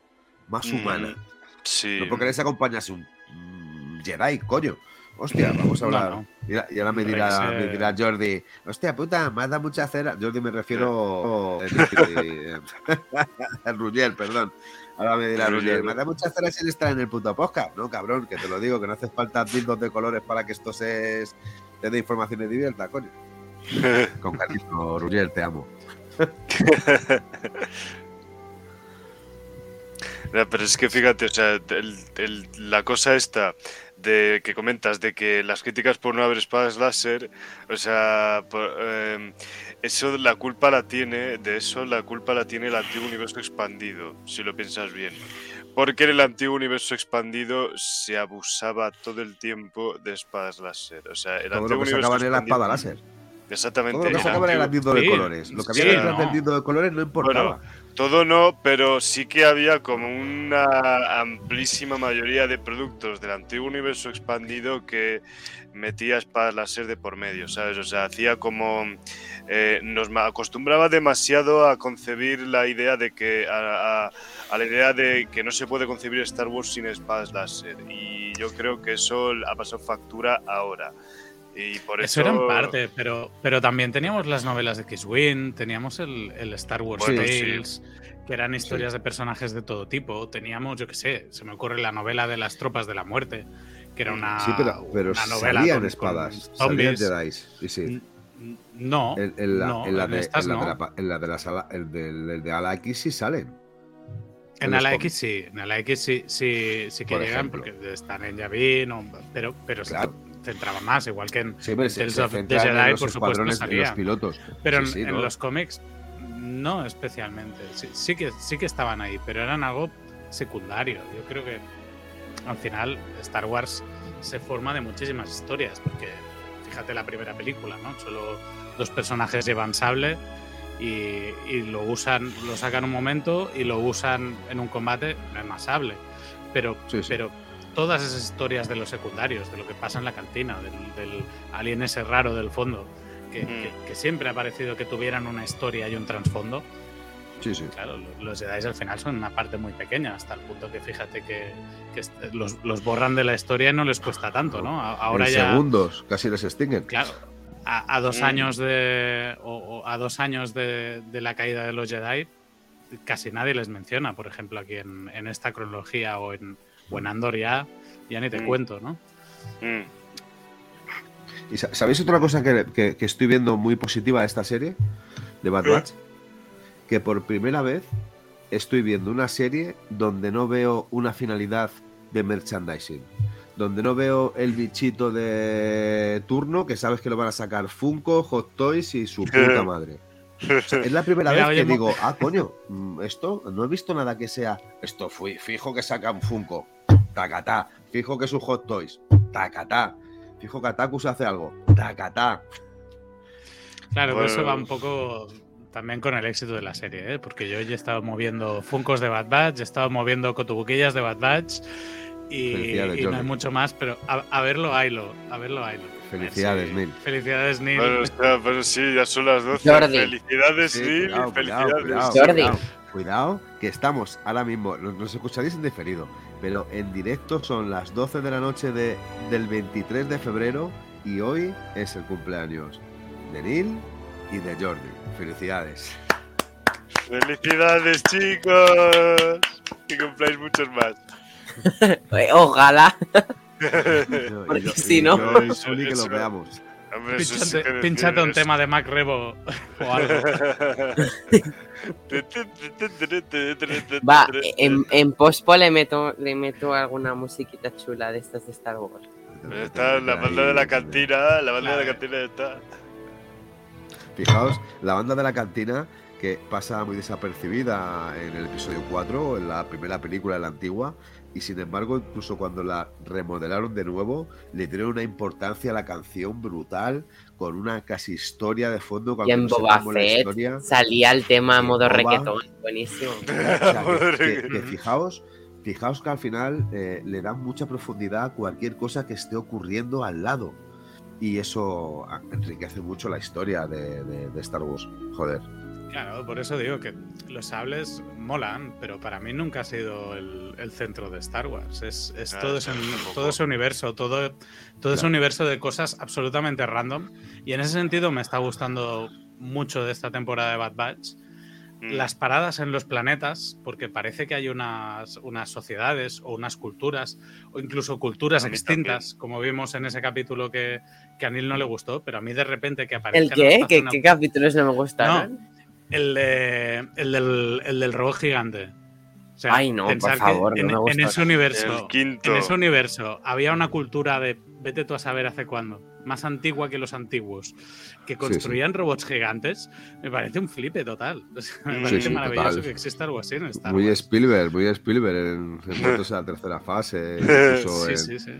más mm, humana. Sí. No porque les acompañase un mm, Jedi, coño. Hostia, vamos a hablar. no. Y, ahora- y ahora me dirá, eh, me dirá Jordi, hostia puta, me has dado mucha cera. Jordi me refiero a Ruggier, perdón. Ahora me dirá Ruggier. Me has dado mucha cera sin estar en el puto podcast. No, cabrón, que te lo digo, que no hace falta dildos de colores para que esto se te dé información y divierta, coño. Con cariño, Ruggier, te amo. No, pero es que fíjate, o sea, el- el- la cosa esta de que comentas de que las críticas por no haber espadas láser, o sea, por, eh, eso la culpa la tiene, de eso la culpa la tiene el antiguo universo expandido, si lo piensas bien. Porque en el antiguo universo expandido se abusaba todo el tiempo de espadas láser. O sea, el Todo lo antiguo que universo era expandido- espada láser. Exactamente. Todo lo que el sacaban era antiguo- dildo de colores. Lo que había sí, detrás del dildo de colores no importaba. Todo no, pero sí que había como una amplísima mayoría de productos del antiguo universo expandido que metía espadas láser de por medio, ¿sabes? O sea, hacía como... eh, nos acostumbraba demasiado a concebir la idea de que... A, a- a la idea de que no se puede concebir Star Wars sin espadas láser. Y yo creo que eso ha pasado factura ahora. Y por Eso eso... era en parte, pero, pero también teníamos las novelas de X-Wing, teníamos el, el Star Wars Bueno, Tales, que eran historias de personajes de todo tipo. Teníamos, yo qué sé, se me ocurre la novela de las tropas de la muerte, que era una, Sí, pero, pero una novela salían con- espadas, con salían. Jedi. Y sí. No, En, la, de, la del, el de Ala X sí salen. En sí, en la X sí, sí, sí que Por llegan ejemplo. porque están en Yavin, o- pero, pero Claro. Centraba más, igual que en Sí, se, Tales se the Jedi, por supuesto, de los salía. pilotos. Pero en, Sí, sí, en ¿no? los cómics no especialmente. Sí, sí que, sí que estaban ahí, pero eran algo secundario. Yo creo que al final Star Wars se forma de muchísimas historias, porque fíjate la primera película, ¿no? Solo dos personajes llevan sable y, y lo usan, lo sacan un momento y lo usan en un combate, no es más sable. Pero, Sí, sí. pero todas esas historias de los secundarios, de lo que pasa en la cantina, del, del alien ese raro del fondo, que, Mm. que- que siempre ha parecido que tuvieran una historia y un trasfondo, Sí, sí. claro, lo- los Jedi al final son una parte muy pequeña, hasta el punto que fíjate que, que los, los borran de la historia y no les cuesta tanto, ¿no? Ahora en ya. segundos, casi les extinguen. Claro. A, a dos Mm. años de. O, o a dos años de, de la caída de los Jedi, casi nadie les menciona. Por ejemplo, aquí en, en esta cronología o en, o en Andor ya, ya ni te Mm. cuento, ¿no? Mm. ¿Y sa- sabéis otra cosa que, que- que estoy viendo muy positiva de esta serie? De Bad. Batch. Que por primera vez estoy viendo una serie donde no veo una finalidad de merchandising. Donde no veo el bichito de turno que sabes que lo van a sacar Funko, Hot Toys y su puta madre. O sea, es la primera Mira, vez que digo, ah, coño, mm, esto no he visto nada que sea. Esto fui, fijo que sacan Funko, tacatá. Fijo que es un Hot Toys, tacatá. Fijo que Atacus hace algo, tacatá. Claro, pero eso va un poco también con el éxito de la serie, ¿eh? porque yo ya he estado moviendo Funcos de Bad Batch, he estado moviendo cotubuquillas de Bad Batch y, Felicidades, y no hay mucho más, pero a, a verlo, haylo, a verlo, haylo. Felicidades, Sí, Neil. Felicidades, Neil. Bueno, o sea, pero sí, ya son las 12. Jordi. Felicidades, Sí, Neil, cuidado, cuidado, felicidades. cuidado, Jordi. cuidado, cuidado, que estamos ahora mismo, nos, nos escucharéis en diferido, pero en directo son las 12 de la noche de, del 23 de febrero y hoy es el cumpleaños de Neil y de Jordi. Felicidades. Felicidades, chicos. Que cumpláis muchos más. Eh, Ojalá. Yo- Porque yo- si no- yo y que lo veamos. Que pínchate un tema de Mac Rebo o algo. Va, en, en pospo le meto, le meto alguna musiquita chula de estas de Star Wars. Está la banda de la cantina, la banda de la cantina está. Fijaos, la banda de la cantina que pasa muy desapercibida en el episodio 4, en la primera película de la antigua, y sin embargo, incluso cuando la remodelaron de nuevo, le dieron una importancia a la canción brutal, con una casi historia de fondo. Y cuando en Boba Fett historia. salía el tema modo Boba- reggaetón. Buenísimo. O sea, Madre que, que- que- que fijaos, fijaos que al final eh, le dan mucha profundidad a cualquier cosa que esté ocurriendo al lado. Y eso ah, enriquece mucho la historia de, de- de Star Wars. Joder. Claro, por eso digo que los sables molan, pero para mí nunca ha sido el, el centro de Star Wars. Es, es Ah, todo, ese, todo ese universo, todo, todo ese Claro. universo de cosas absolutamente random. Y en ese sentido me está gustando mucho de esta temporada de Bad Batch. Mm. Las paradas en los planetas, porque parece que hay unas, unas sociedades o unas culturas, o incluso culturas extintas, como vimos en ese capítulo que, que a Neil no le gustó, pero a mí de repente que aparece. ¿El qué? ¿Qué, qué capítulos no me gustaron? El, de- el, del, el del robot gigante. O sea, Ay, no, por favor, no en, me en ese universo, en ese universo había una cultura de vete tú a saber hace cuándo, más antigua que los antiguos, que construían robots gigantes, me parece un flipe total. O sea, me Sí, parece sí, maravilloso total. que exista algo así en Star Muy. Spielberg, muy Spielberg en, en Muertos en la tercera fase, incluso Sí, en, sí, sí.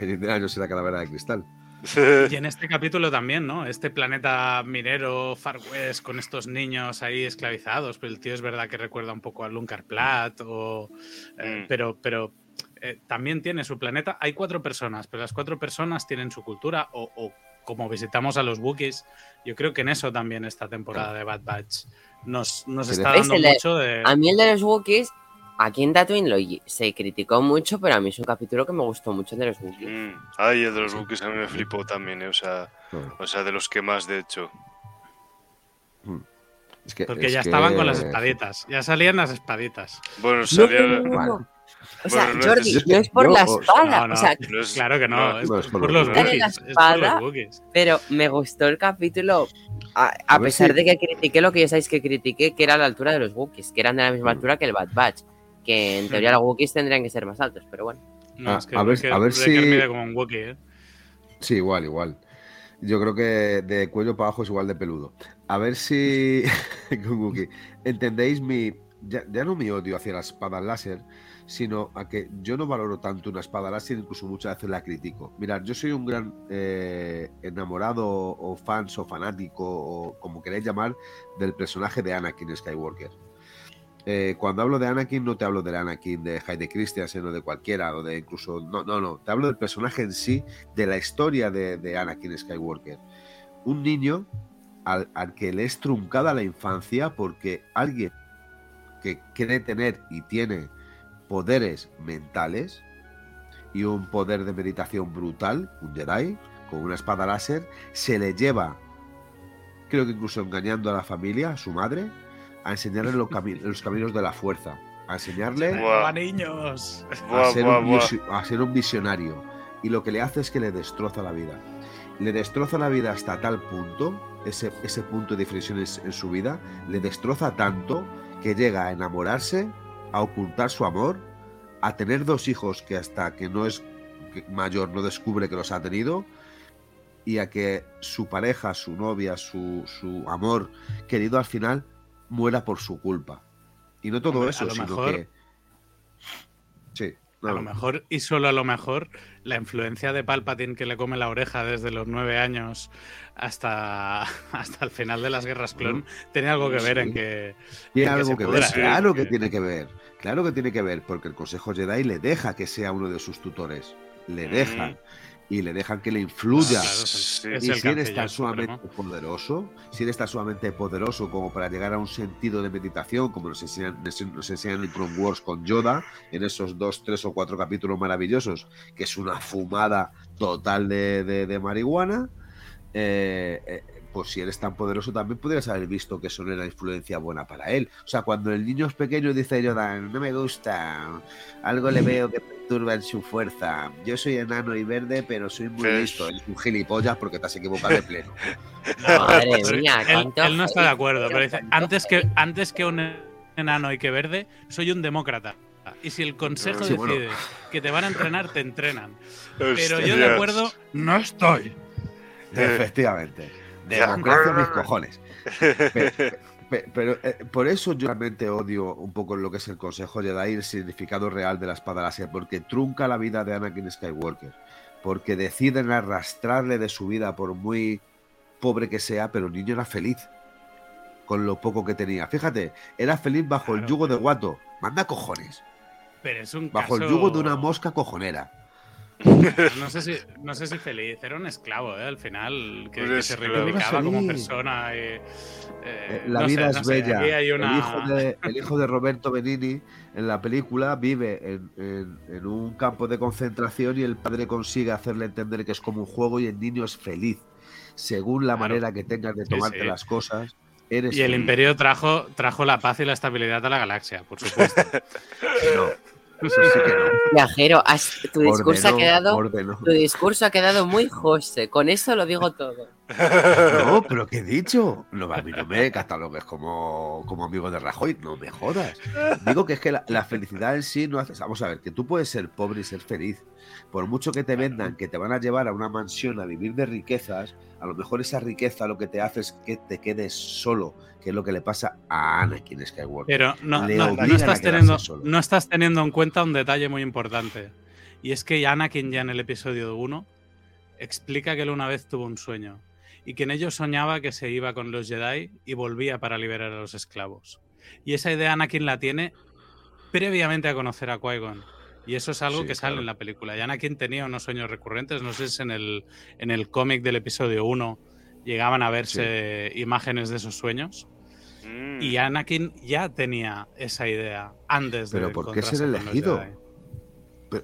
en Indiana Jones y la calavera de cristal. Y en este capítulo también, ¿no? Este planeta minero Far West con estos niños ahí esclavizados. Pero el tío es verdad que recuerda un poco a Luncar Platt, o, eh, Mm. pero, pero eh, también tiene su planeta. Hay cuatro personas, pero las cuatro personas tienen su cultura o, o como visitamos a los Wookiees. Yo creo que en eso también esta temporada de Bad Batch nos, nos ¿Quieres- está dando mucho de... A mí el de los Wookiees, aquí en Tatooine lo, se criticó mucho, pero a mí es un capítulo que me gustó mucho el de los Wookiees. Mm. Ay, el de los buques a mí me flipó también, eh, o sea, o sea, de los que más, de hecho. es que- Porque es ya que- estaban con las espaditas. Ya salían las espaditas. Bueno, No, salía... no, no, no. Bueno. O sea, Bueno, no Jordi, es- no es por la espada. No, O sea, es- Claro que no, no, es, no es por por los los Wookiees. Wookiees. La Es por los espada. Wookiees. pero me gustó el capítulo. A, a A ver pesar si- de que critiqué lo que ya sabéis que critiqué, que era a la altura de los Wookiees, que eran de la misma Mm. altura que el Bad Batch. Que en teoría los Wookiees tendrían que ser más altos, pero bueno. No, Ah, es que, a ver- es que a ver si- mide como un Wookiee, ¿eh? Sí, igual, igual. Yo creo que de cuello para abajo es igual de peludo. A ver si entendéis mi. Ya, no mi odio hacia las espadas láser, sino a que yo no valoro tanto una espada láser, incluso muchas veces la critico. Mirad, yo soy un gran eh, enamorado o fans o fanático, o como queréis llamar, del personaje de Anakin Skywalker. Eh, cuando hablo de Anakin, no te hablo del Anakin de Hayde Christensen o de cualquiera, o de incluso. No, no, no. Te hablo del personaje en sí, de la historia de, Anakin Skywalker. Un niño al, que le es truncada la infancia porque alguien que quiere tener y tiene poderes mentales y un poder de meditación brutal, un Jedi, con una espada láser, se le lleva, creo que incluso engañando a la familia, a su madre, a enseñarle los, caminos de la fuerza, a enseñarle a, niños. A, ser un, a ser un visionario. Y lo que le hace es que le destroza la vida. Le destroza la vida hasta tal punto, ese, ese punto de inflexión en su vida, le destroza tanto que llega a enamorarse, a ocultar su amor, a tener dos hijos que hasta que no es mayor no descubre que los ha tenido, y a que su pareja, su novia, su, su amor querido al final muera por su culpa. Y no todo eso, sino que. Sí. A lo mejor, y solo a lo mejor, la influencia de Palpatine que le come la oreja desde los nueve años hasta, hasta el final de las guerras clon, tiene algo que ver en que. Tiene algo que, ver, claro que tiene que ver. Claro que tiene que ver, porque el Consejo Jedi le deja que sea uno de sus tutores. Le deja. Y le dejan que le influya. y si él está sumamente poderoso, si él está sumamente poderoso como para llegar a un sentido de meditación, como nos enseñan, nos enseñan en Clone Wars con Yoda, en esos dos, tres o cuatro capítulos maravillosos, que es una fumada total de, de, marihuana, eh, eh, pues si él es tan poderoso también podrías haber visto que eso no era influencia buena para él. O sea, cuando el niño es pequeño dice Yoda, no me gusta, algo le veo que perturba en su fuerza. Yo soy enano y verde, pero soy muy listo. Es un gilipollas porque te has equivocado de pleno. Madre mía, él, no está de acuerdo, pero dice, antes que, antes que un enano y que verde, soy un demócrata. Y si el consejo decide que te van a entrenar, te entrenan. Pero yo de acuerdo no estoy. Efectivamente. Democracia mis cojones. Pero, eh, por eso yo realmente odio un poco lo que es el consejo Jedi y el significado real de la espada láser, porque trunca la vida de Anakin Skywalker, porque deciden arrastrarle de su vida por muy pobre que sea, pero el niño era feliz con lo poco que tenía. Fíjate, era feliz bajo el yugo de Guato. Manda cojones. Pero es un bajo el yugo de una mosca cojonera. No sé si, no sé si feliz, era un esclavo, ¿eh? al final, que, se reivindicaba como persona. Eh, eh, la vida es bella. el, hijo de, el, hijo de, Roberto Benini en la película vive en, en, un campo de concentración y el padre consigue hacerle entender que es como un juego y el niño es feliz. Según la manera que tengas de tomarte las cosas. Eres y el imperio trajo, trajo la paz y la estabilidad a la galaxia, por supuesto. no. Viajero, tu discurso ha quedado. Tu discurso ha quedado muy José. Con eso lo digo todo. No, pero ¿qué he dicho? No, a mí no me catalogues como, como amigo de Rajoy, no me jodas. Digo que es que la, felicidad en sí no hace. Vamos a ver, que tú puedes ser pobre y ser feliz. Por mucho que te vendan que te van a llevar a una mansión a vivir de riquezas, a lo mejor esa riqueza lo que te hace es que te quedes solo, que es lo que le pasa a Anakin Skywalker. Pero no, no, estás, teniendo, no estás teniendo en cuenta un detalle muy importante. Y es que Anakin ya en el episodio 1 explica que él una vez tuvo un sueño y que en ello soñaba que se iba con los Jedi y volvía para liberar a los esclavos. Y esa idea Anakin la tiene previamente a conocer a Qui-Gon. Y eso es algo que sale en la película. Y Anakin tenía unos sueños recurrentes, no sé si en el, en el cómic del episodio 1 llegaban a verse imágenes de esos sueños. Mm. Y Anakin ya tenía esa idea antes de... Pero ¿por qué ser elegido?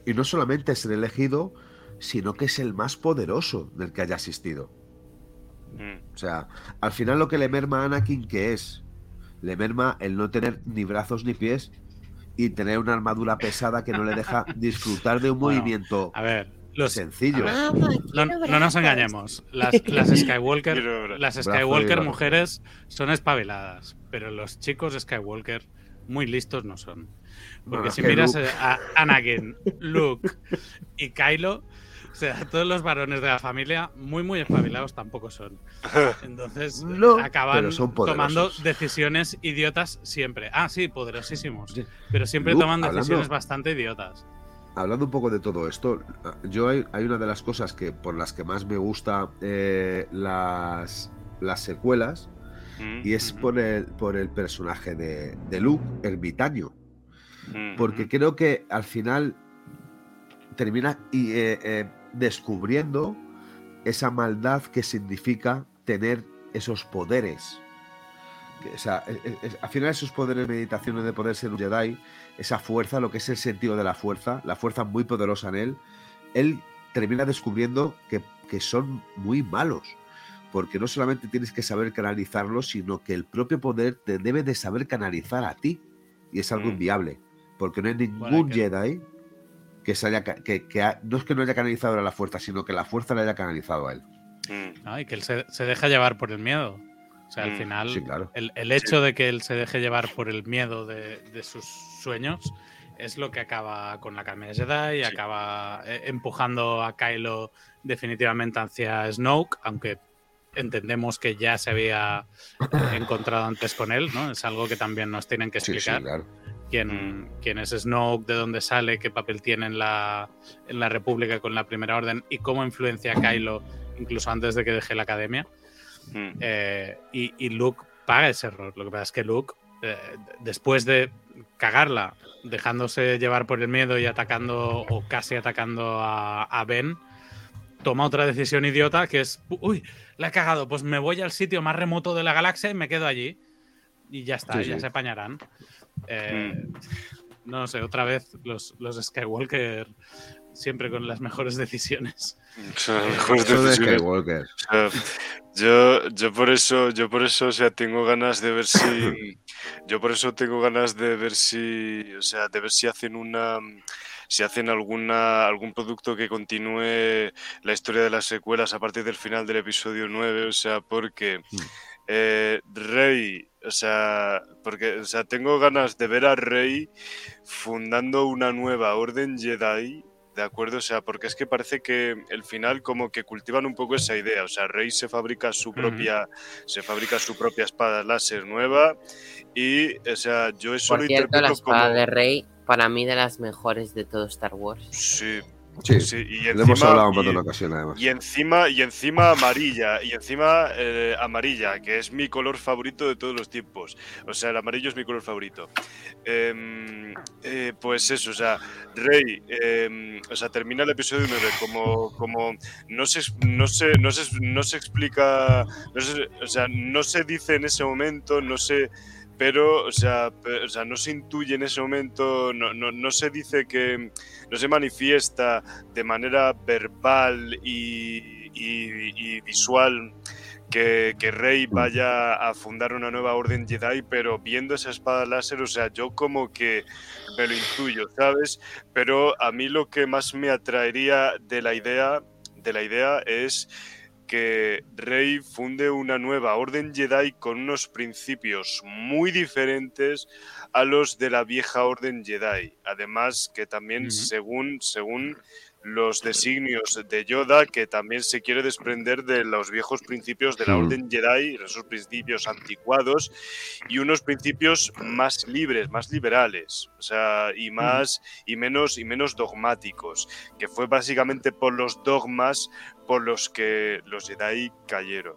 y no solamente ser elegido, sino que es el más poderoso del que haya asistido. Mm. O sea, al final lo que le merma a Anakin, ¿qué es? Le merma el no tener ni brazos ni pies y tener una armadura pesada que no le deja disfrutar de un movimiento a ver, los, sencillo. Ah, no, nos engañemos. Las, Skywalker, las Skywalker mujeres son espabeladas, pero los chicos Skywalker muy listos no son. Porque si miras a Anakin, Luke y Kylo, O sea, todos los varones de la familia, muy, muy espabilados tampoco son. Entonces, No, acaban son tomando decisiones idiotas siempre. Ah, sí, poderosísimos. Sí. Pero siempre Luke, toman hablando- decisiones bastante idiotas. Hablando un poco de todo esto, yo hay, hay una de las cosas que por las que más me gusta eh, las, las secuelas Mm, y es por el, por el personaje de, de Luke, ermitaño. mm, Porque creo que al final termina y, eh, eh, descubriendo esa maldad que significa tener esos poderes. O sea, eh, eh, al final esos poderes, meditaciones de poder ser un Jedi, esa fuerza, lo que es el sentido de la fuerza, la fuerza muy poderosa en él, él termina descubriendo que, que son muy malos. Porque no solamente tienes que saber canalizarlo, sino que el propio poder te debe de saber canalizar a ti. Y es algo Mm. inviable. Porque no hay ningún Bueno, hay que- Jedi que, se haya, ca- que, que ha- no es que no haya canalizado a la fuerza, sino que la fuerza le haya canalizado a él. mm, ¿no? Y que él se, se deja llevar por el miedo. O sea, al Mm, final, Sí, claro. el, el hecho de que él se deje llevar por el miedo de, de sus sueños es lo que acaba con la Academia Jedi y Sí. acaba eh, empujando a Kylo definitivamente hacia Snoke, aunque entendemos que ya se había eh, encontrado antes con él, ¿no? Es algo que también nos tienen que Sí, sí, explicar. claro. Quién, quién es Snoke, de dónde sale, qué papel tiene en la, en la República con la Primera Orden y cómo influencia a Kylo incluso antes de que deje la academia. mm. Eh, y, y Luke paga ese error. Lo que pasa es que Luke, eh, después de cagarla, dejándose llevar por el miedo y atacando o casi atacando a, a Ben, toma otra decisión idiota que es, uy, la he cagado, pues me voy al sitio más remoto de la galaxia y me quedo allí. Y ya está, Sí, ya sí. se apañarán. Eh, No sé, otra vez los, los Skywalker siempre con las mejores decisiones. O sea, mejores decisiones. Skywalker. O sea, yo, yo por eso, yo por eso, o sea, tengo ganas de ver si, yo por eso tengo ganas de ver si, o sea, de ver si hacen una, si hacen alguna, algún producto que continúe la historia de las secuelas a partir del final del episodio 9, o sea, porque Mm. eh, Rey, o sea, porque, o sea, tengo ganas de ver a Rey fundando una nueva orden Jedi. De acuerdo, o sea, porque es que parece que el final como que cultivan un poco esa idea, o sea, Rey se fabrica su propia, se fabrica su propia espada láser nueva y, o sea, yo eso Por lo cierto, la interpreto espada como, de Rey, para mí de las mejores de todo Star Wars. sí, Sí, sí, y lo hemos encima- hablado en una ocasión, además. Y encima, y encima amarilla, y encima eh, amarilla, que es mi color favorito de todos los tiempos. O sea, el amarillo es mi color favorito. Em, eh, pues eso, o sea, Rey, em, o sea, termina el episodio 9 como, como no se, no se, no se, no se explica, no se- o sea, no se dice en ese momento, no se, pero, o sea, o sea, no se intuye en ese momento, no, no, no se dice que, no se manifiesta de manera verbal y visual que, que Rey vaya a fundar una nueva orden Jedi, pero viendo esa espada láser, o sea, yo como que me lo intuyo, ¿sabes? Pero a mí lo que más me atraería de la idea, de la idea es que Rey funde una nueva orden Jedi con unos principios muy diferentes a los de la vieja orden Jedi. Además que también según, según los designios de Yoda, que también se quiere desprender de los viejos principios de la Hmm. orden Jedi, esos principios anticuados, y unos principios más libres, más liberales, o sea, y más y menos y menos dogmáticos, que fue básicamente por los dogmas por los que los Jedi cayeron.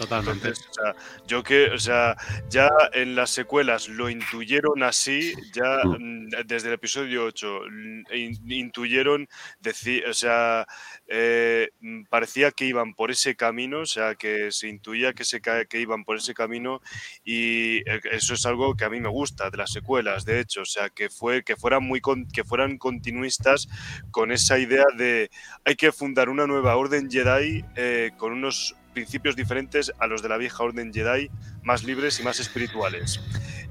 Totalmente. Entonces, o sea, yo que, o sea, ya en las secuelas lo intuyeron así, ya mm, desde el episodio 8 mm, in- intuyeron, decir, o sea, eh, mm, parecía que iban por ese camino, o sea, que se intuía que, se, que iban por ese camino y eh, eso es algo que a mí me gusta de las secuelas, de hecho, o sea, que, fue, que, fueran, muy con- que fueran continuistas con esa idea de hay que fundar una nueva orden Jedi eh, con unos principios diferentes a los de la vieja orden Jedi, más libres y más espirituales.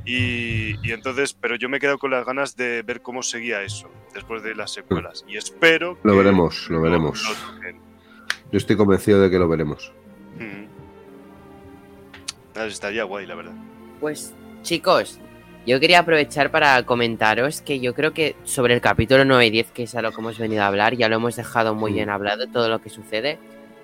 Y, y entonces, pero yo me he quedado con las ganas de ver cómo seguía eso después de las secuelas. Y espero Lo que veremos, lo veremos. lo. Yo estoy convencido de que lo veremos. Mm. Estaría guay, la verdad. Pues, chicos, Yo quería aprovechar para comentaros que yo creo que sobre el capítulo 9 y 10, que es a lo que hemos venido a hablar, ya lo hemos dejado muy Mm. bien hablado, todo lo que sucede.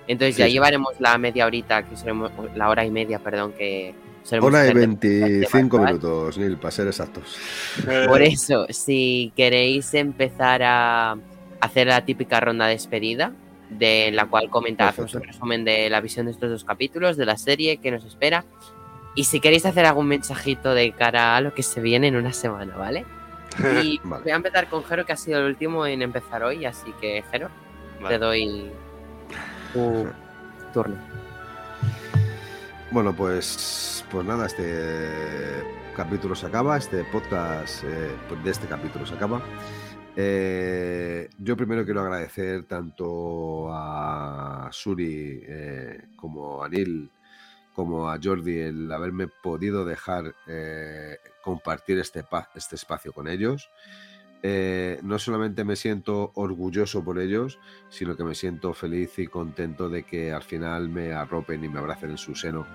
Entonces Sí, ya sí. llevaremos la media horita, que solemos, la hora y media, perdón, que solemos Hora y hacer de- 25 Bad Batch. minutos, Neil, para ser exactos. Por eso, si queréis empezar a hacer la típica ronda de despedida, de la cual comentar Perfecto. un resumen de la visión de estos dos capítulos, de la serie que nos espera, y si queréis hacer algún mensajito de cara a lo que se viene en una semana, ¿vale? Y Vale. voy a empezar con Jero, que ha sido el último en empezar hoy, así que Jero, Vale. te doy tu turno. Bueno, pues, pues nada, este capítulo se acaba, este podcast eh, pues de este capítulo se acaba. Eh, yo primero quiero agradecer tanto a Suri eh, como a Neil como a Jordi el haberme podido dejar compartir este, este espacio con ellos. Eh, no solamente me siento orgulloso por ellos, sino que me siento feliz y contento de que al final me arropen y me abracen en su seno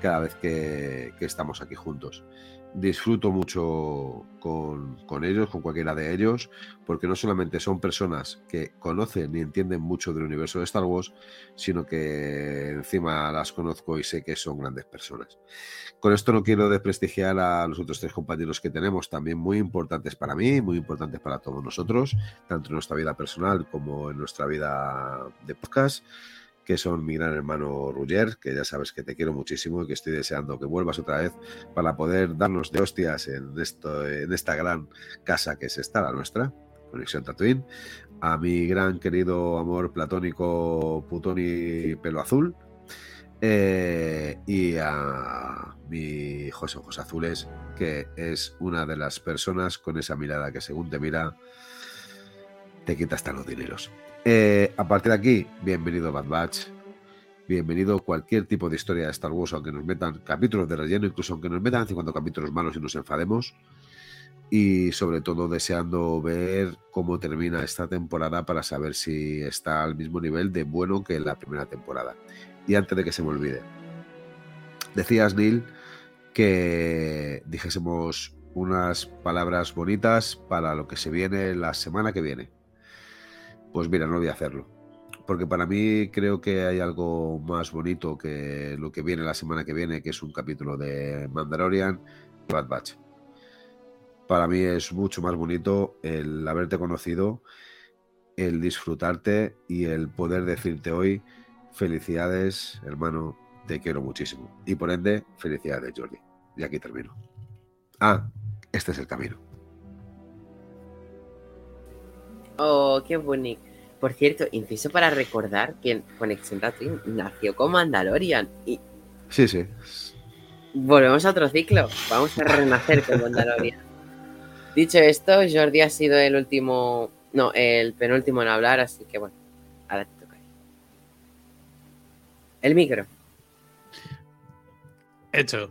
cada vez que, que estamos aquí juntos. Disfruto mucho con, con ellos, con cualquiera de ellos, porque no solamente son personas que conocen y entienden mucho del universo de Star Wars, sino que encima las conozco y sé que son grandes personas. Con esto no quiero desprestigiar a los otros tres compañeros que tenemos, también muy importantes para mí, muy importantes para todos nosotros, tanto en nuestra vida personal como en nuestra vida de podcast, que son mi gran hermano Ruger, que ya sabes que te quiero muchísimo y que estoy deseando que vuelvas otra vez para poder darnos de hostias en, esto, en esta gran casa que es esta, la nuestra, Conexión Tatooine, a mi gran querido amor platónico Putoni Pelo Azul, eh, y a mi José Ojos Azules, que es una de las personas con esa mirada que según te mira, te quita hasta los dineros. Eh, a partir de aquí, bienvenido Bad Batch, bienvenido cualquier tipo de historia de Star Wars, aunque nos metan capítulos de relleno, incluso aunque nos metan 50 capítulos malos y nos enfademos. Y sobre todo deseando ver cómo termina esta temporada para saber si está al mismo nivel de bueno que la primera temporada. Y antes de que se me olvide, decías, Neil, que dijésemos unas palabras bonitas para lo que se viene la semana que viene. Pues mira, no voy a hacerlo. Porque para mí creo que hay algo más bonito que lo que viene la semana que viene, que es un capítulo de Mandalorian Bad Batch. Para mí es mucho más bonito el haberte conocido, el disfrutarte y el poder decirte hoy felicidades, hermano, te quiero muchísimo. Y por ende, felicidades, Jordi. Y aquí termino. Ah, este es el camino. Oh, qué bonito. Por cierto, inciso para recordar que Conexión Tatooine nació con Mandalorian y Sí, sí. volvemos a otro ciclo. Vamos a renacer con Mandalorian. Dicho esto, Jordi ha sido el último, no, el penúltimo en hablar, así que bueno, ahora te toca. El micro. Hecho.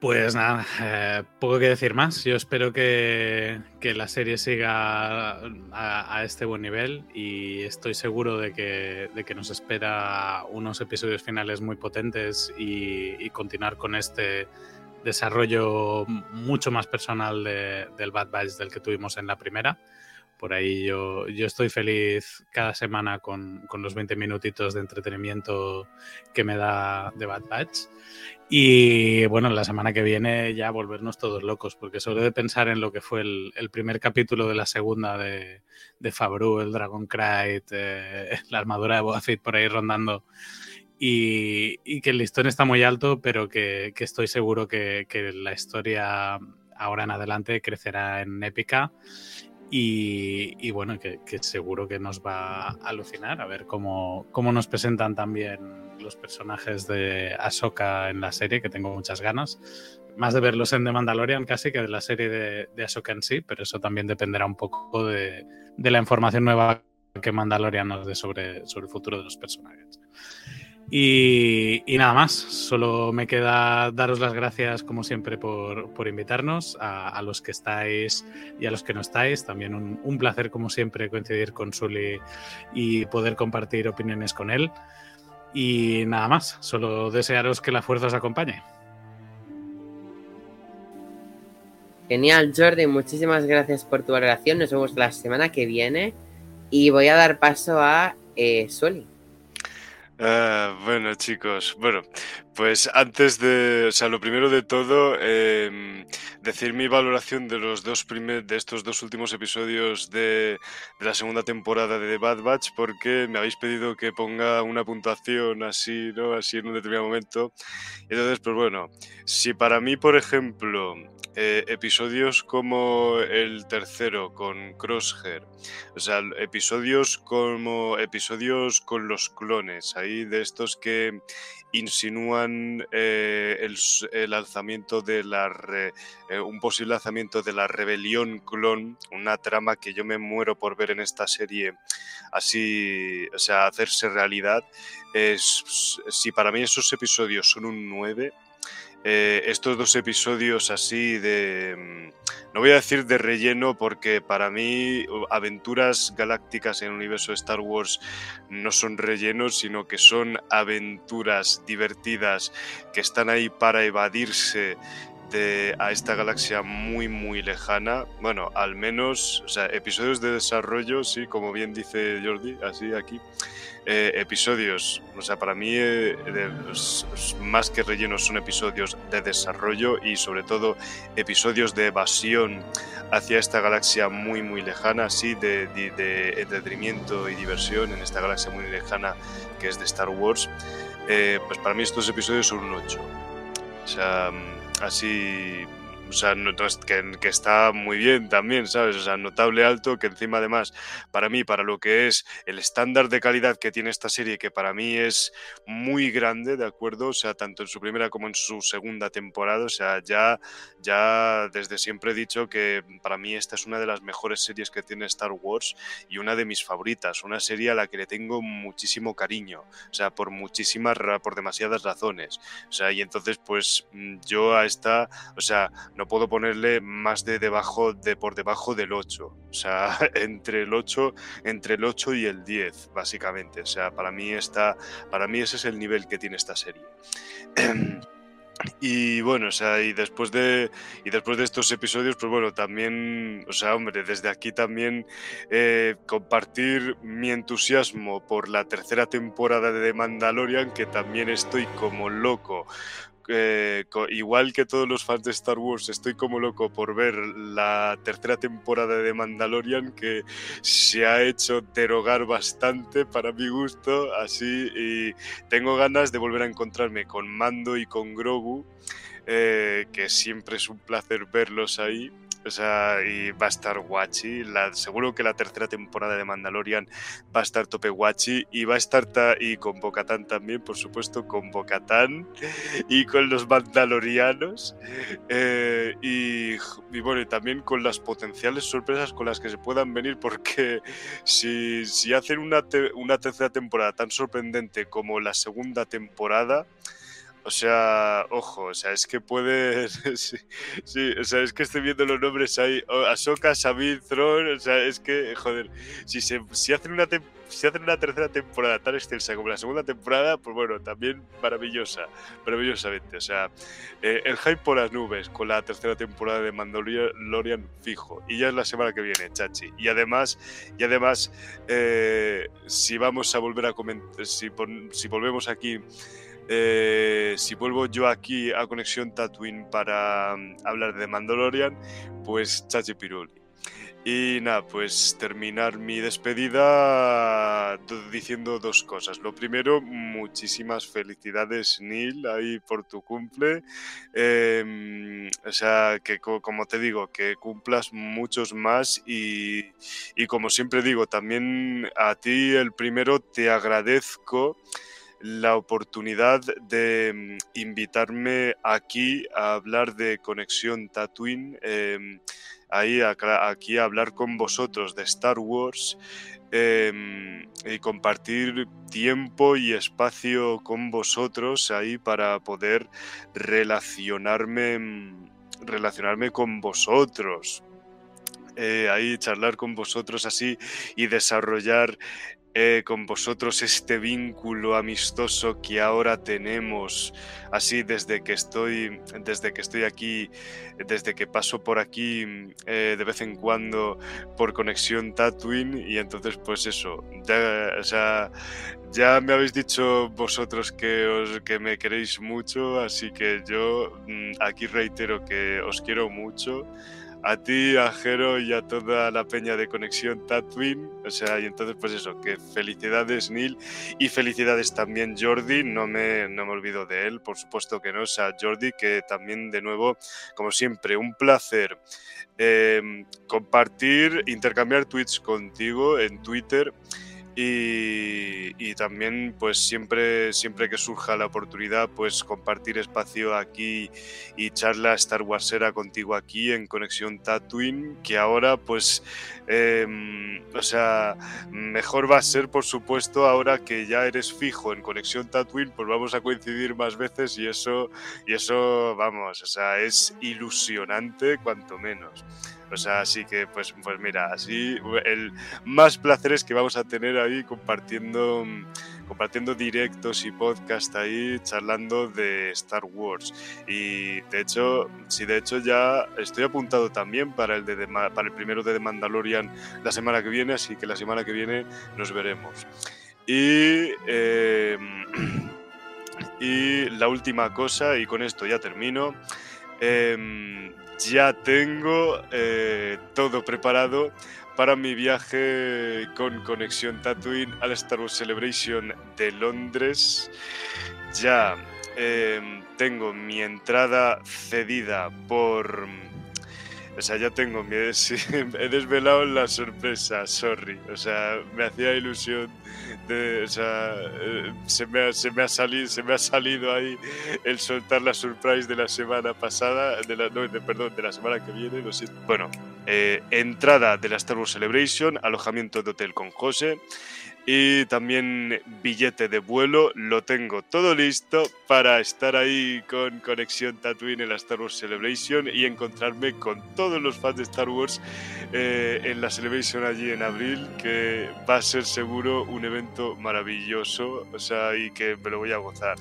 Pues nada, eh, poco que decir más. Yo espero que, que la serie siga a, este buen nivel y estoy seguro de que, de que nos espera unos episodios finales muy potentes y, y continuar con este desarrollo mucho más personal de, del Bad Batch del que tuvimos en la primera. Por ahí yo, yo estoy feliz cada semana con, con, los 20 minutitos de entretenimiento que me da de Bad Batch. Y bueno, la semana que viene ya volvernos todos locos, porque solo de pensar en lo que fue el, primer capítulo de la segunda de, de el Dragon Knight, eh, la armadura de Boba por ahí rondando. Y, y, que el listón está muy alto, pero que, que estoy seguro que, que la historia ahora en adelante crecerá en épica y, y, bueno, que, que, seguro que nos va a alucinar a ver cómo, cómo, nos presentan también los personajes de Ahsoka en la serie, que tengo muchas ganas. Más de verlos en The Mandalorian casi que de la serie de, de Ahsoka en sí, pero eso también dependerá un poco de, de la información nueva que Mandalorian nos dé sobre, sobre el futuro de los personajes. Y, nada más, solo me queda daros las gracias como siempre por, por invitarnos, a, los que estáis y a los que no estáis. También un, placer como siempre coincidir con Sully y poder compartir opiniones con él. Y nada más, solo desearos que la fuerza os acompañe. Genial, Jordi, muchísimas gracias por tu valoración. Nos vemos la semana que viene y voy a dar paso a eh, Sueli. Ah, bueno, chicos, bueno, pues antes de, o sea, lo primero de todo, em, decir mi valoración de los dos primer, de estos dos últimos episodios de, de, la segunda temporada de The Bad Batch, porque me habéis pedido que ponga una puntuación así, ¿no? Así en un determinado momento. Entonces, pues bueno, si para mí, por ejemplo, eh, episodios como el tercero con Crosshair, o sea, episodios como episodios con los clones, ahí de estos que insinúan eh, el, alzamiento de la re, eh, un posible lanzamiento de la rebelión clon, una trama que yo me muero por ver en esta serie así, o sea, hacerse realidad. Es, si para mí esos episodios son un 9, eh, estos dos episodios así de, mm, no voy a decir de relleno porque para mí aventuras galácticas en el universo de Star Wars no son rellenos, sino que son aventuras divertidas que están ahí para evadirse de, a esta galaxia muy muy lejana. Bueno, al menos, o sea, episodios de desarrollo, sí, como bien dice Jordi, así aquí. Eh, episodios, o sea, para mí eh, de, más que rellenos son episodios de desarrollo y sobre todo episodios de evasión hacia esta galaxia muy muy lejana, así de, de, de, entretenimiento y diversión en esta galaxia muy lejana que es de Star Wars. Eh, pues para mí estos episodios son un 8. O sea, así o sea, que, que, está muy bien también, ¿sabes? O sea, notable alto, que encima además, para mí, para lo que es el estándar de calidad que tiene esta serie, que para mí es muy grande, ¿de acuerdo? O sea, tanto en su primera como en su segunda temporada, o sea, ya, ya desde siempre he dicho que para mí esta es una de las mejores series que tiene Star Wars y una de mis favoritas, una serie a la que le tengo muchísimo cariño, o sea, por muchísimas, por demasiadas razones, o sea, y entonces, pues mm, yo a esta, o sea, no puedo ponerle más de debajo de por debajo del 8. O sea, entre el 8, entre el 8 y el 10, básicamente. O sea, para mí está, para mí ese es el nivel que tiene esta serie. Y bueno, o sea, y después de y después de estos episodios, pues bueno, también, o sea, hombre, desde aquí también eh, compartir mi entusiasmo por la tercera temporada de The Mandalorian, que también estoy como loco eh, igual que todos los fans de Star Wars, estoy como loco por ver la tercera temporada de Mandalorian que se ha hecho derogar bastante para mi gusto, así y tengo ganas de volver a encontrarme con Mando y con Grogu, eh, que siempre es un placer verlos ahí. O sea, y va a estar guachi. La, seguro que la tercera temporada de Mandalorian va a estar tope guachi. Y va a estar y con Bocatán también, por supuesto, con Bocatán y con los Mandalorianos. Eh, y, bueno, y también con las potenciales sorpresas con las que se puedan venir, porque si, si hacen una, una tercera temporada tan sorprendente como la segunda temporada, o sea, ojo, o sea, es que puede. sí, o sea, es que estoy viendo los nombres ahí. Ahsoka, Sabine, Thrawn, o sea, es que, joder, si, se, si, hacen una si hacen una tercera temporada tan extensa como la segunda temporada, pues bueno, también maravillosa, maravillosamente. O sea, eh, el hype por las nubes con la tercera temporada de Mandalorian fijo. Y ya es la semana que viene, chachi. Y además, y además eh, si vamos a volver a comentar, si, si volvemos aquí eh, si vuelvo yo aquí a Conexión Tatooine para um, hablar de Mandalorian, pues Chachi Piruli. Y nada, pues terminar mi despedida diciendo dos cosas. Lo primero, muchísimas felicidades, Neil, ahí por tu cumple. Eh, o sea, que como te digo, que cumplas muchos más y como siempre digo, también a ti el primero te agradezco la oportunidad de mm, invitarme aquí a hablar de Conexión Tatooine, eh, ahí aquí a hablar con vosotros de Star Wars eh, y compartir tiempo y espacio con vosotros ahí para poder relacionarme, mm, relacionarme con vosotros. Eh, ahí charlar con vosotros así y desarrollar eh, con vosotros este vínculo amistoso que ahora tenemos, así desde que estoy, desde que estoy aquí, desde que paso por aquí eh, de vez en cuando por conexión Tatooine y entonces pues eso, ya, ya me habéis dicho vosotros que, os, que me queréis mucho, así que yo mm, aquí reitero que os quiero mucho a ti, a Jero y a toda la peña de Conexión Tatooine. O sea, y entonces, pues eso, que felicidades, Neil, y felicidades también, Jordi. No me, no me olvido de él, por supuesto que no. O sea, Jordi, que también, de nuevo, como siempre, un placer eh, compartir, intercambiar tweets contigo en Twitter. Y, también pues siempre, siempre que surja la oportunidad pues compartir espacio aquí y charla Star Warsera contigo aquí en Conexión Tatooine que ahora pues em, o sea mejor va a ser por supuesto ahora que ya eres fijo en Conexión Tatooine pues vamos a coincidir más veces y eso y eso vamos o sea es ilusionante cuanto menos. O sea, así que, pues, pues mira, así el más placeres que vamos a tener compartiendo, compartiendo directos y podcast ahí, charlando de Star Wars. Y de hecho, sí, de hecho ya estoy apuntado también para el, de, para el primero de The Mandalorian la semana que viene, así que la semana que viene nos veremos. Y... Em, y la última cosa, y con esto ya termino. Eh, ya tengo eh, todo preparado para mi viaje con conexión Tatooine al Star Wars Celebration de Londres. Ya em, tengo mi entrada cedida por... O sea, ya tengo mi... he desvelado la sorpresa, sorry. O sea, me hacía ilusión o sea, eh, se, me ha, salido, se me ha salido ahí el soltar la surprise de la semana pasada, de la, de, perdón, de la semana que viene, no sé. Bueno, eh, entrada de la Star Wars Celebration, alojamiento de hotel con José y también billete de vuelo. Lo tengo todo listo para estar ahí con Conexión Tatooine en la Star Wars Celebration y encontrarme con todos los fans de Star Wars eh, en la Celebration allí en abril, que va a ser seguro un evento maravilloso, o sea, y que me lo voy a gozar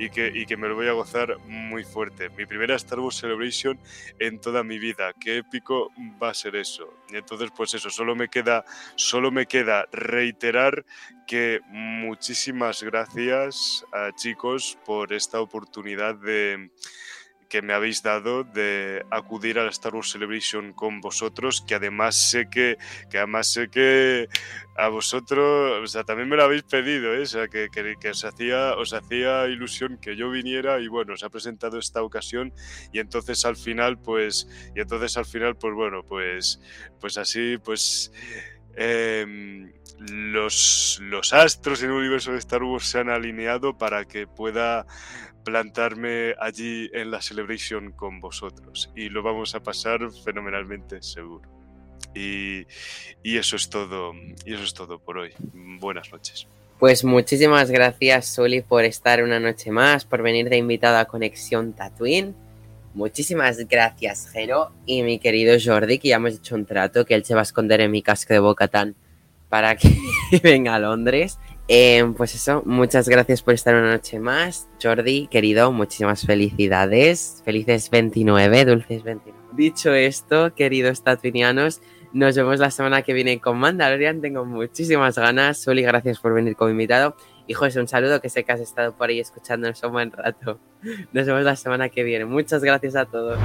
y que, me lo voy a gozar muy fuerte. Mi primera Star Wars Celebration en toda mi vida. Qué épico va a ser eso. Y entonces, pues eso, solo me queda, solo me queda reiterar que muchísimas gracias chicos por esta oportunidad de que me habéis dado de acudir a la Star Wars Celebration con vosotros, que además sé que, que además sé que a vosotros, o sea, también me lo habéis pedido, ¿eh? o sea, que, que, os, hacía, hacía ilusión que yo viniera y bueno, os ha presentado esta ocasión y entonces al final, pues, y entonces al final, pues bueno, pues, pues así, pues... Em, los, los astros en el universo de Star Wars se han alineado para que pueda plantarme allí en la celebration con vosotros y lo vamos a pasar fenomenalmente seguro. Y, y, eso es todo, y eso es todo por hoy. Buenas noches. Pues muchísimas gracias, Soli, por estar una noche más, por venir de invitado a Conexión Tatooine. Muchísimas gracias, Jero y mi querido Jordi, que ya hemos hecho un trato que él se va a esconder en mi casco de Bocatán para que venga a Londres. Em, pues eso, muchas gracias por estar una noche más. Jordi, querido, muchísimas felicidades. Felices 29, dulces 29. Dicho esto, queridos tatuinianos, nos vemos la semana que viene con Mandalorian. Tengo muchísimas ganas. Soli, gracias por venir como invitado. Y José, un saludo que sé que has estado por ahí escuchándonos un buen rato. Nos vemos la semana que viene. Muchas gracias a todos.